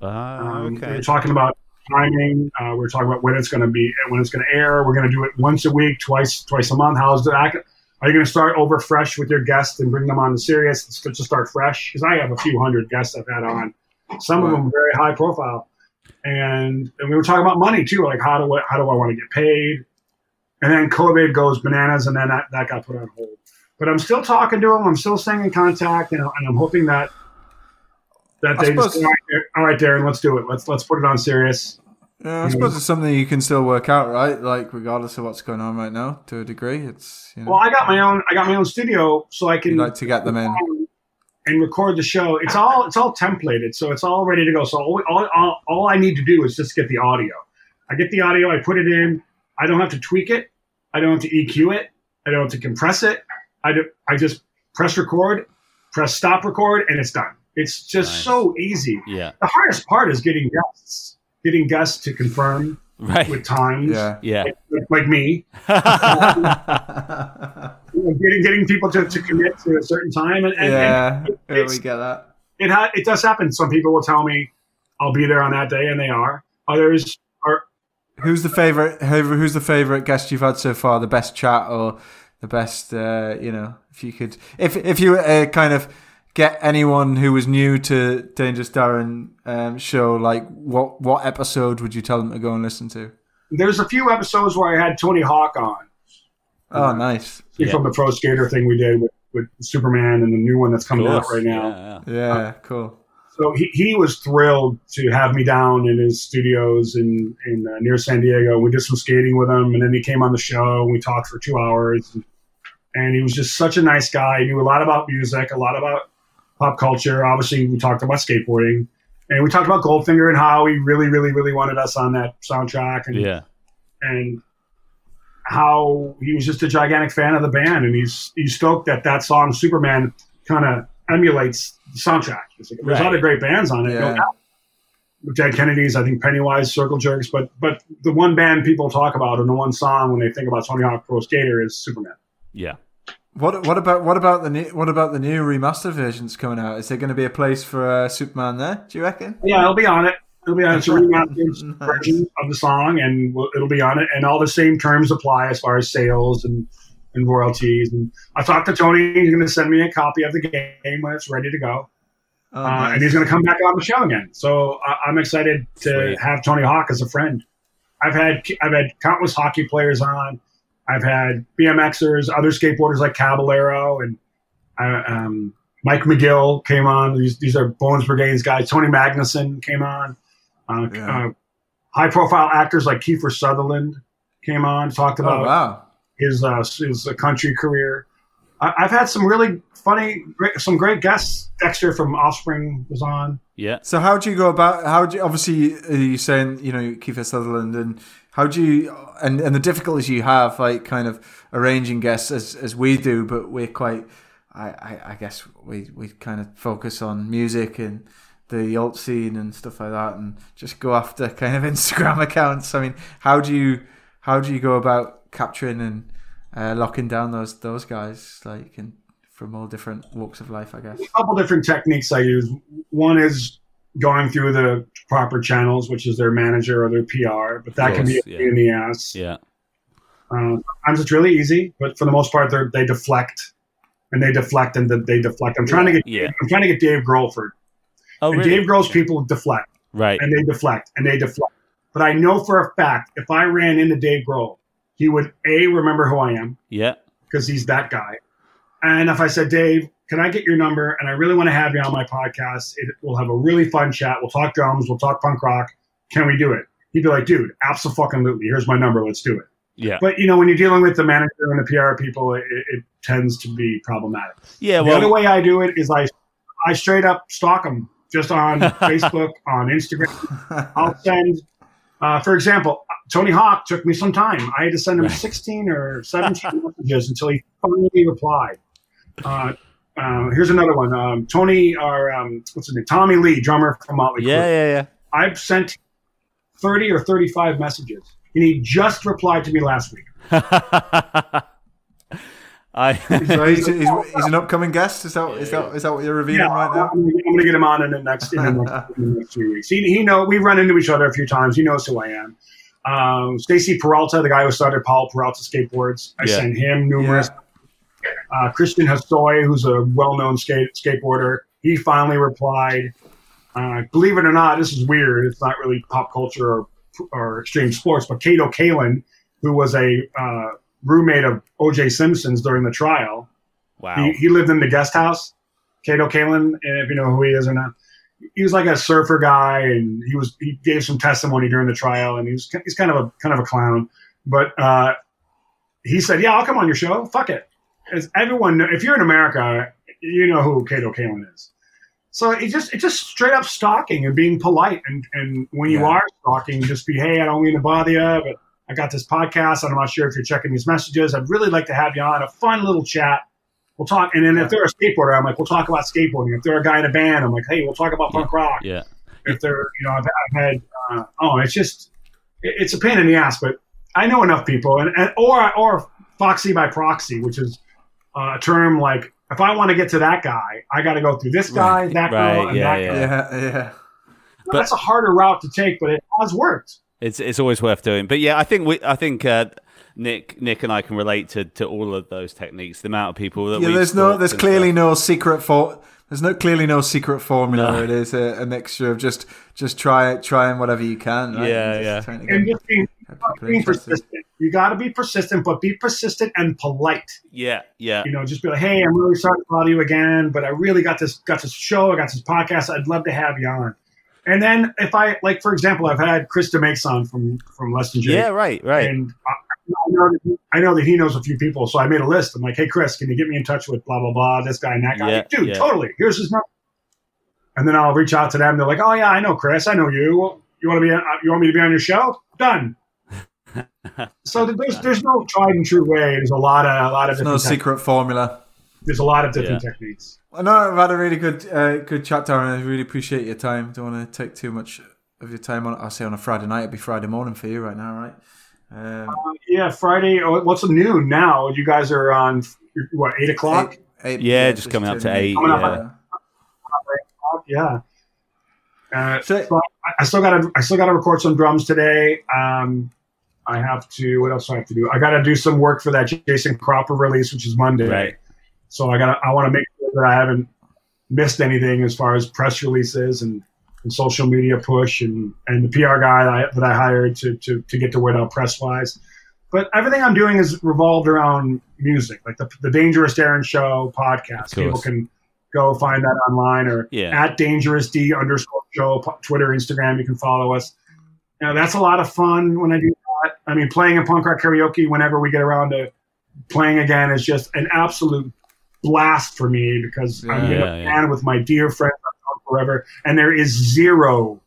Ah, Um, We okay. were talking about timing. Uh, we were talking about when it's going to be, when it's going to air. We're going to do it once a week, twice, twice a month. How's that? Are you going to start over fresh with your guests and bring them on to Sirius to to start fresh? Because I have a few hundred guests I've had on. Some of them very high profile, and and we were talking about money too. Like how do I, how do I want to get paid? And then COVID goes bananas, and then that, that got put on hold. But I'm still talking to them. I'm still staying in contact, and, and I'm hoping that that I they just suppose- all right, all right, Darrin, let's do it. Let's let's put it on Sirius. Yeah, I suppose it's something you can still work out, right? Like regardless of what's going on right now, to a degree, it's you know Well, I got my own. I got my own studio, so I can you like to get them in. And record the show. It's all it's all templated, so it's all ready to go. So all, all, all, I need to do is just get the audio. I get the audio, I put it in. I don't have to tweak it. I don't have to EQ it. I don't have to compress it. I do, I just press record, press stop record, and it's done. It's just Nice. so easy. Yeah. The hardest part is getting guests, getting guests to confirm Right. with times, Yeah. Yeah. like, like me. (laughs) You know, getting getting people to, to commit to a certain time, and, and, and yeah, yeah, it's- we get that. it ha- it does happen. Some people will tell me I'll be there on that day, and they are. Others are. Who's the favorite? Who's the favorite guest you've had so far? The best chat or the best? Uh, you know, if you could, if if you uh, kind of get anyone who was new to Dangerous Darrin um, show, like what what episode would you tell them to go and listen to? There's a few episodes where I had Tony Hawk on Oh, nice. Yeah. from the Pro Skater thing we did with, with Superman and the new one that's coming out right now. Yeah, yeah. Yeah, cool. So he, he was thrilled to have me down in his studios in in uh, near San Diego. We did some skating with him, and then he came on the show. and We talked for two hours, and, and he was just such a nice guy. He knew a lot about music, a lot about pop culture. Obviously, we talked about skateboarding, and we talked about Goldfinger and how he really, really, really wanted us on that soundtrack, and Yeah. and how he was just a gigantic fan of the band, and he's he's stoked that that song Superman kind of emulates the soundtrack. It's like, There's Right. other great bands on it. no Yeah. doubt. Dead Kennedys, I think Pennywise, Circle Jerks, but but the one band people talk about and the one song when they think about Tony Hawk Pro Skater is Superman. Yeah. What what about what about the new what about the new remastered versions coming out? Is there going to be a place for uh, Superman there? Do you reckon? Yeah, it'll be on it. It'll be on it's a (laughs) remastered Nice. version of the song, and it'll be on it, and all the same terms apply as far as sales and, and royalties. And I talked to Tony; he's going to send me a copy of the game when it's ready to go, Oh, uh, nice. and he's going to come back on the show again. So I, I'm excited to Sweet. have Tony Hawk as a friend. I've had I've had countless hockey players on. I've had BMXers, other skateboarders like Caballero, and uh, um, Mike McGill came on. These these are Bones Brigades guys. Tony Magnusson came on. Uh, Yeah. uh, high profile actors like Kiefer Sutherland came on, talked Oh about wow! his uh, his uh, country career. I, I've had some really funny, great, some great guests. Dexter from Offspring was on. Yeah. So how do you go about? How do you, obviously you're you saying you know Kiefer Sutherland and how do you and and the difficulties you have like kind of arranging guests as as we do, but we're quite. I, I, I guess we, we kind of focus on music and the alt scene and stuff like that, and just go after kind of (laughs) Instagram accounts. I mean, how do you how do you go about capturing and uh, locking down those those guys like and from all different walks of life? I guess. A couple different techniques I use. One is going through the proper channels, which is their manager or their PR, but that can be a pain yeah. in the ass. Yeah. Uh, sometimes it's really easy, but for the most part, they they deflect and they deflect and they deflect. I'm trying to get Yeah. I'm trying to get Dave Grohl for Oh, and really? Dave Grohl's people deflect. Right. and they deflect and they deflect. But I know for a fact if I ran into Dave Grohl, he would a remember who I am Yeah. because he's that guy. And if I said, Dave, can I get your number? And I really want to have you on my podcast. It, we'll have a really fun chat. We'll talk drums. We'll talk punk rock. Can we do it? He'd be like, dude, absolutely. Here's my number. Let's do it. Yeah. But you know, when you're dealing with the manager and the PR people, it, it tends to be problematic. Yeah. Well, the other way I do it is I, I straight up stalk them just on (laughs) Facebook, on Instagram. I'll send, uh, for example, Tony Hawk took me some time. I had to send him Right. 16 or 17 messages until he finally replied. Uh, uh, here's another one. Um, Tony, or um, what's his name? Tommy Lee, drummer from Motley Crue. Yeah, yeah, yeah. I've sent 30 or 35 messages, and he just replied to me last week. (laughs) I So he's, he's, he's an upcoming guest. Is that is that is that what you're revealing right now? I'm, I'm going to get him on in the next in the next, in the next few weeks. He, he know we run into each other a few times. He knows who I am. Um, Stacy Peralta, the guy who started Powell Peralta Skateboards, I Yeah. sent him numerous. Uh, Christian Hosoi, who's a well-known skate skateboarder, he finally replied. Uh, believe it or not, this is weird. It's not really pop culture or, or extreme sports, but Kato Kaelin, who was a uh, roommate of O.J. Simpson's during the trial, wow. he, he lived in the guest house. Kato Kaelin, if you know who he is or not, he was like a surfer guy, and he was he gave some testimony during the trial, and he was he's kind of a kind of a clown. But uh, he said, "Yeah, I'll come on your show. Fuck it." As everyone, know, if you're in America, you know who Kato Kaelin is. So it just it's just straight up stalking and being polite, and and when you Yeah. are stalking, just be, "Hey, I don't mean to bother you, but I got this podcast. I'm not sure if you're checking these messages. I'd really like to have you on a fun little chat." We'll talk, and then if they're a skateboarder, I'm like, we'll talk about skateboarding. If they're a guy in a band, I'm like, hey, we'll talk about punk rock. yeah. If they're, you know, I've, I've had, uh, oh, it's just, it- it's a pain in the ass, but I know enough people, and, and or or Foxy by proxy, which is uh, a term like if I want to get to that guy, I got to go through this guy, that girl, and yeah, that yeah. guy. Yeah, yeah. But- That's a harder route to take, but it has worked. It's it's always worth doing. But yeah, I think we I think uh, Nick Nick and I can relate to, to all of those techniques. The amount of people that Yeah, we've there's no, there's clearly stuff. no secret for. There's no clearly no secret formula. No. It is a, a mixture of just just try trying whatever you can. Right? Yeah, And yeah. trying to And just being, being persistent. You got to be persistent, but be persistent and polite. Yeah, yeah. you know, just be like, "Hey, I'm really sorry to bother you again, but I really got this got this show, I got this podcast. I'd love to have you on." And then if I like, for example, I've had Chris DeMakes on from from Less Than Jake, Yeah, right, right. and I, I know that he, I know that he knows a few people, so I made a list. I'm like, "Hey, Chris, can you get me in touch with blah blah blah, this guy and that guy?" Yeah, Like, Dude, yeah. totally. Here's his number. And then I'll reach out to them. They're like, "Oh yeah, I know Chris. I know you. You want to be? On, you want me to be on your show? Done." (laughs) so there's there's no tried and true way. There's a lot of a lot of There's no different tech- secret formula. there's a lot of different Yeah. techniques. I know I've had a really good uh, good chat, Darrin. I really appreciate your time. Don't want to take too much of your time on. I say on a Friday night. It'd be Friday morning for you right now, right? Um, Yeah, Friday. Oh, what's noon now? You guys are on what eight o'clock? eight- eight- Yeah, just coming up to turning eight, Coming up Yeah. Yeah. Uh, So- so I, I still got to. I still got to record some drums today. Um, I have to. What else do I have to do? I got to do some work for that Jason Cropper release, which is Monday. Right. So I got. to I want to make sure that I haven't missed anything as far as press releases and, and social media push and, and the PR guy that I, that I hired to, to, to get the word out press wise. But everything I'm doing is revolved around music, like the, the Dangerous Darrin Show podcast. People can go find that online or Yeah. at Dangerous D underscore show, Twitter, Instagram. You can follow us. You know, that's a lot of fun when I do that. I mean, playing in punk rock karaoke whenever we get around to playing again is just an absolute blast for me because I'm in Yeah, a yeah. band with my dear known forever, and there is zero,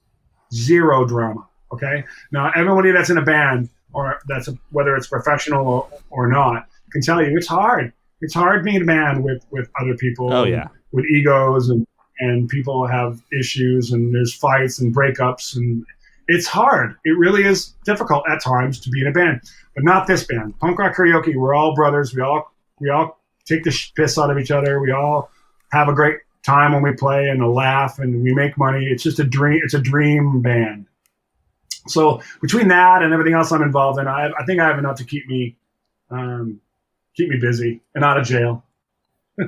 zero drama. Okay, now everybody that's in a band or that's a, whether it's professional or, or not can tell you it's hard. It's hard being a band with with other people. Oh yeah. with egos and and people have issues and there's fights and breakups and it's hard. It really is difficult at times to be in a band, but not this band. Punk rock karaoke. We're all brothers. We all we all take the piss out of each other. We all have a great time when we play and a laugh and we make money. It's just a dream. It's a dream band. So between that and everything else I'm involved in, I, I think I have enough to keep me um, keep me busy and out of jail. (laughs)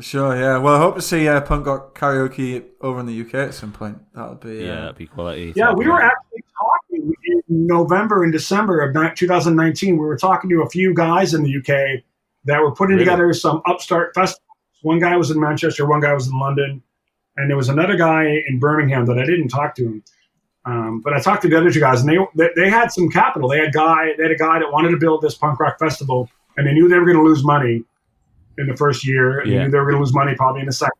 Sure, yeah. Well, I hope to see uh, punk rock karaoke over in the UK at some point. That'll be Yeah, uh, that'd be quality. Yeah, we were actually talking in November and December of 2019. We were talking to a few guys in the UK that were putting Really? together some upstart festivals. One guy was in Manchester, one guy was in London, and there was another guy in Birmingham that I didn't talk to him. Um, but I talked to the other two guys, and they, they they had some capital. They had guy they had a guy that wanted to build this punk rock festival, and they knew they were going to lose money in the first year, and Yeah. they knew they were going to lose money probably in the second.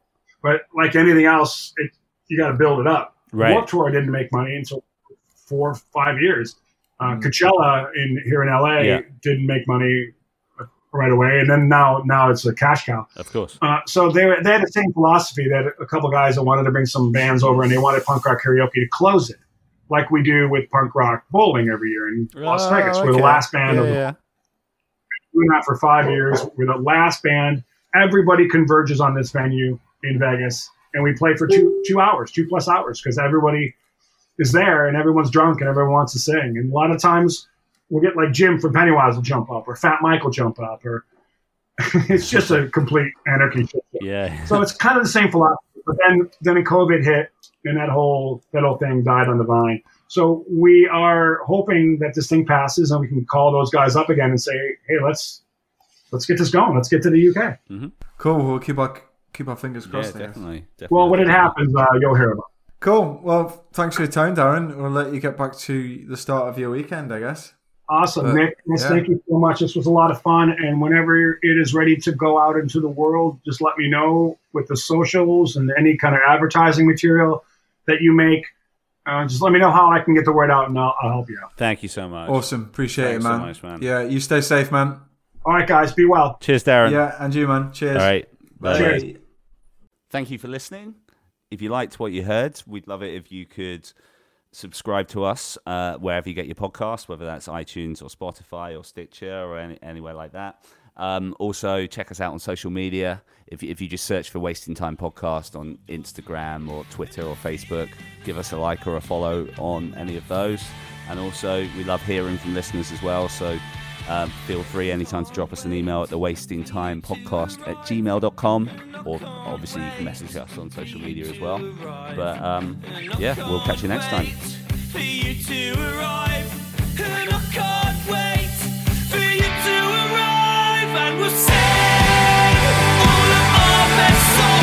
But like anything else, it, you got to build it up. Right. Warped Tour didn't make money until four, or five years. Uh, Coachella in here in LA Yeah. didn't make money right away, and then now now it's a cash cow. Of course. Uh, so they were, they had the same philosophy that a couple guys that wanted to bring some bands over and they wanted punk rock karaoke to close it, like we do with punk rock bowling every year in Las Oh, Vegas. We're the last band Yeah, of yeah. doing that for five years. We're the last band. Everybody converges on this venue in Vegas, and we play for two two hours, two plus hours, because everybody is there and everyone's drunk and everyone wants to sing. And a lot of times we'll get like Jim from Pennywise will jump up, or Fat Mike will jump up, or (laughs) it's just a complete anarchy. Yeah. So it's kind of the same philosophy. But then then COVID hit, and that whole that whole thing died on the vine. So we are hoping that this thing passes and we can call those guys up again and say, hey, let's let's get this going. Let's get to the UK. Cool. We'll keep our keep our fingers crossed. I guess. definitely, definitely. Well, when it happens, uh, you'll hear about. it. Cool. Well, thanks for your time, Darrin. We'll let you get back to the start of your weekend, I guess. Awesome, Uh, Nick. Yes, yeah. Thank you so much. This was a lot of fun. And whenever it is ready to go out into the world, just let me know with the socials and any kind of advertising material that you make. Uh, just let me know how I can get the word out, and I'll, I'll help you out. Thank you so much. Awesome. Appreciate Thanks it, so man. much, man. Yeah, you stay safe, man. All right, guys, be well. Cheers, Darrin. Yeah, and you, man. Cheers. All right. Bye. Cheers. Thank you for listening. If you liked what you heard, we'd love it if you could subscribe to us uh, wherever you get your podcast, whether that's iTunes or Spotify or Stitcher or any, anywhere like that. Um, also, check us out on social media. If, if you just search for Wasting Time Podcast on Instagram or Twitter or Facebook, give us a like or a follow on any of those. And also, we love hearing from listeners as well. So um, feel free anytime to drop us an email at the wasting time podcast at gmail.com or obviously you can message us on social media as well. But um, yeah, we'll catch you next time. and we'll sing all of our best songs.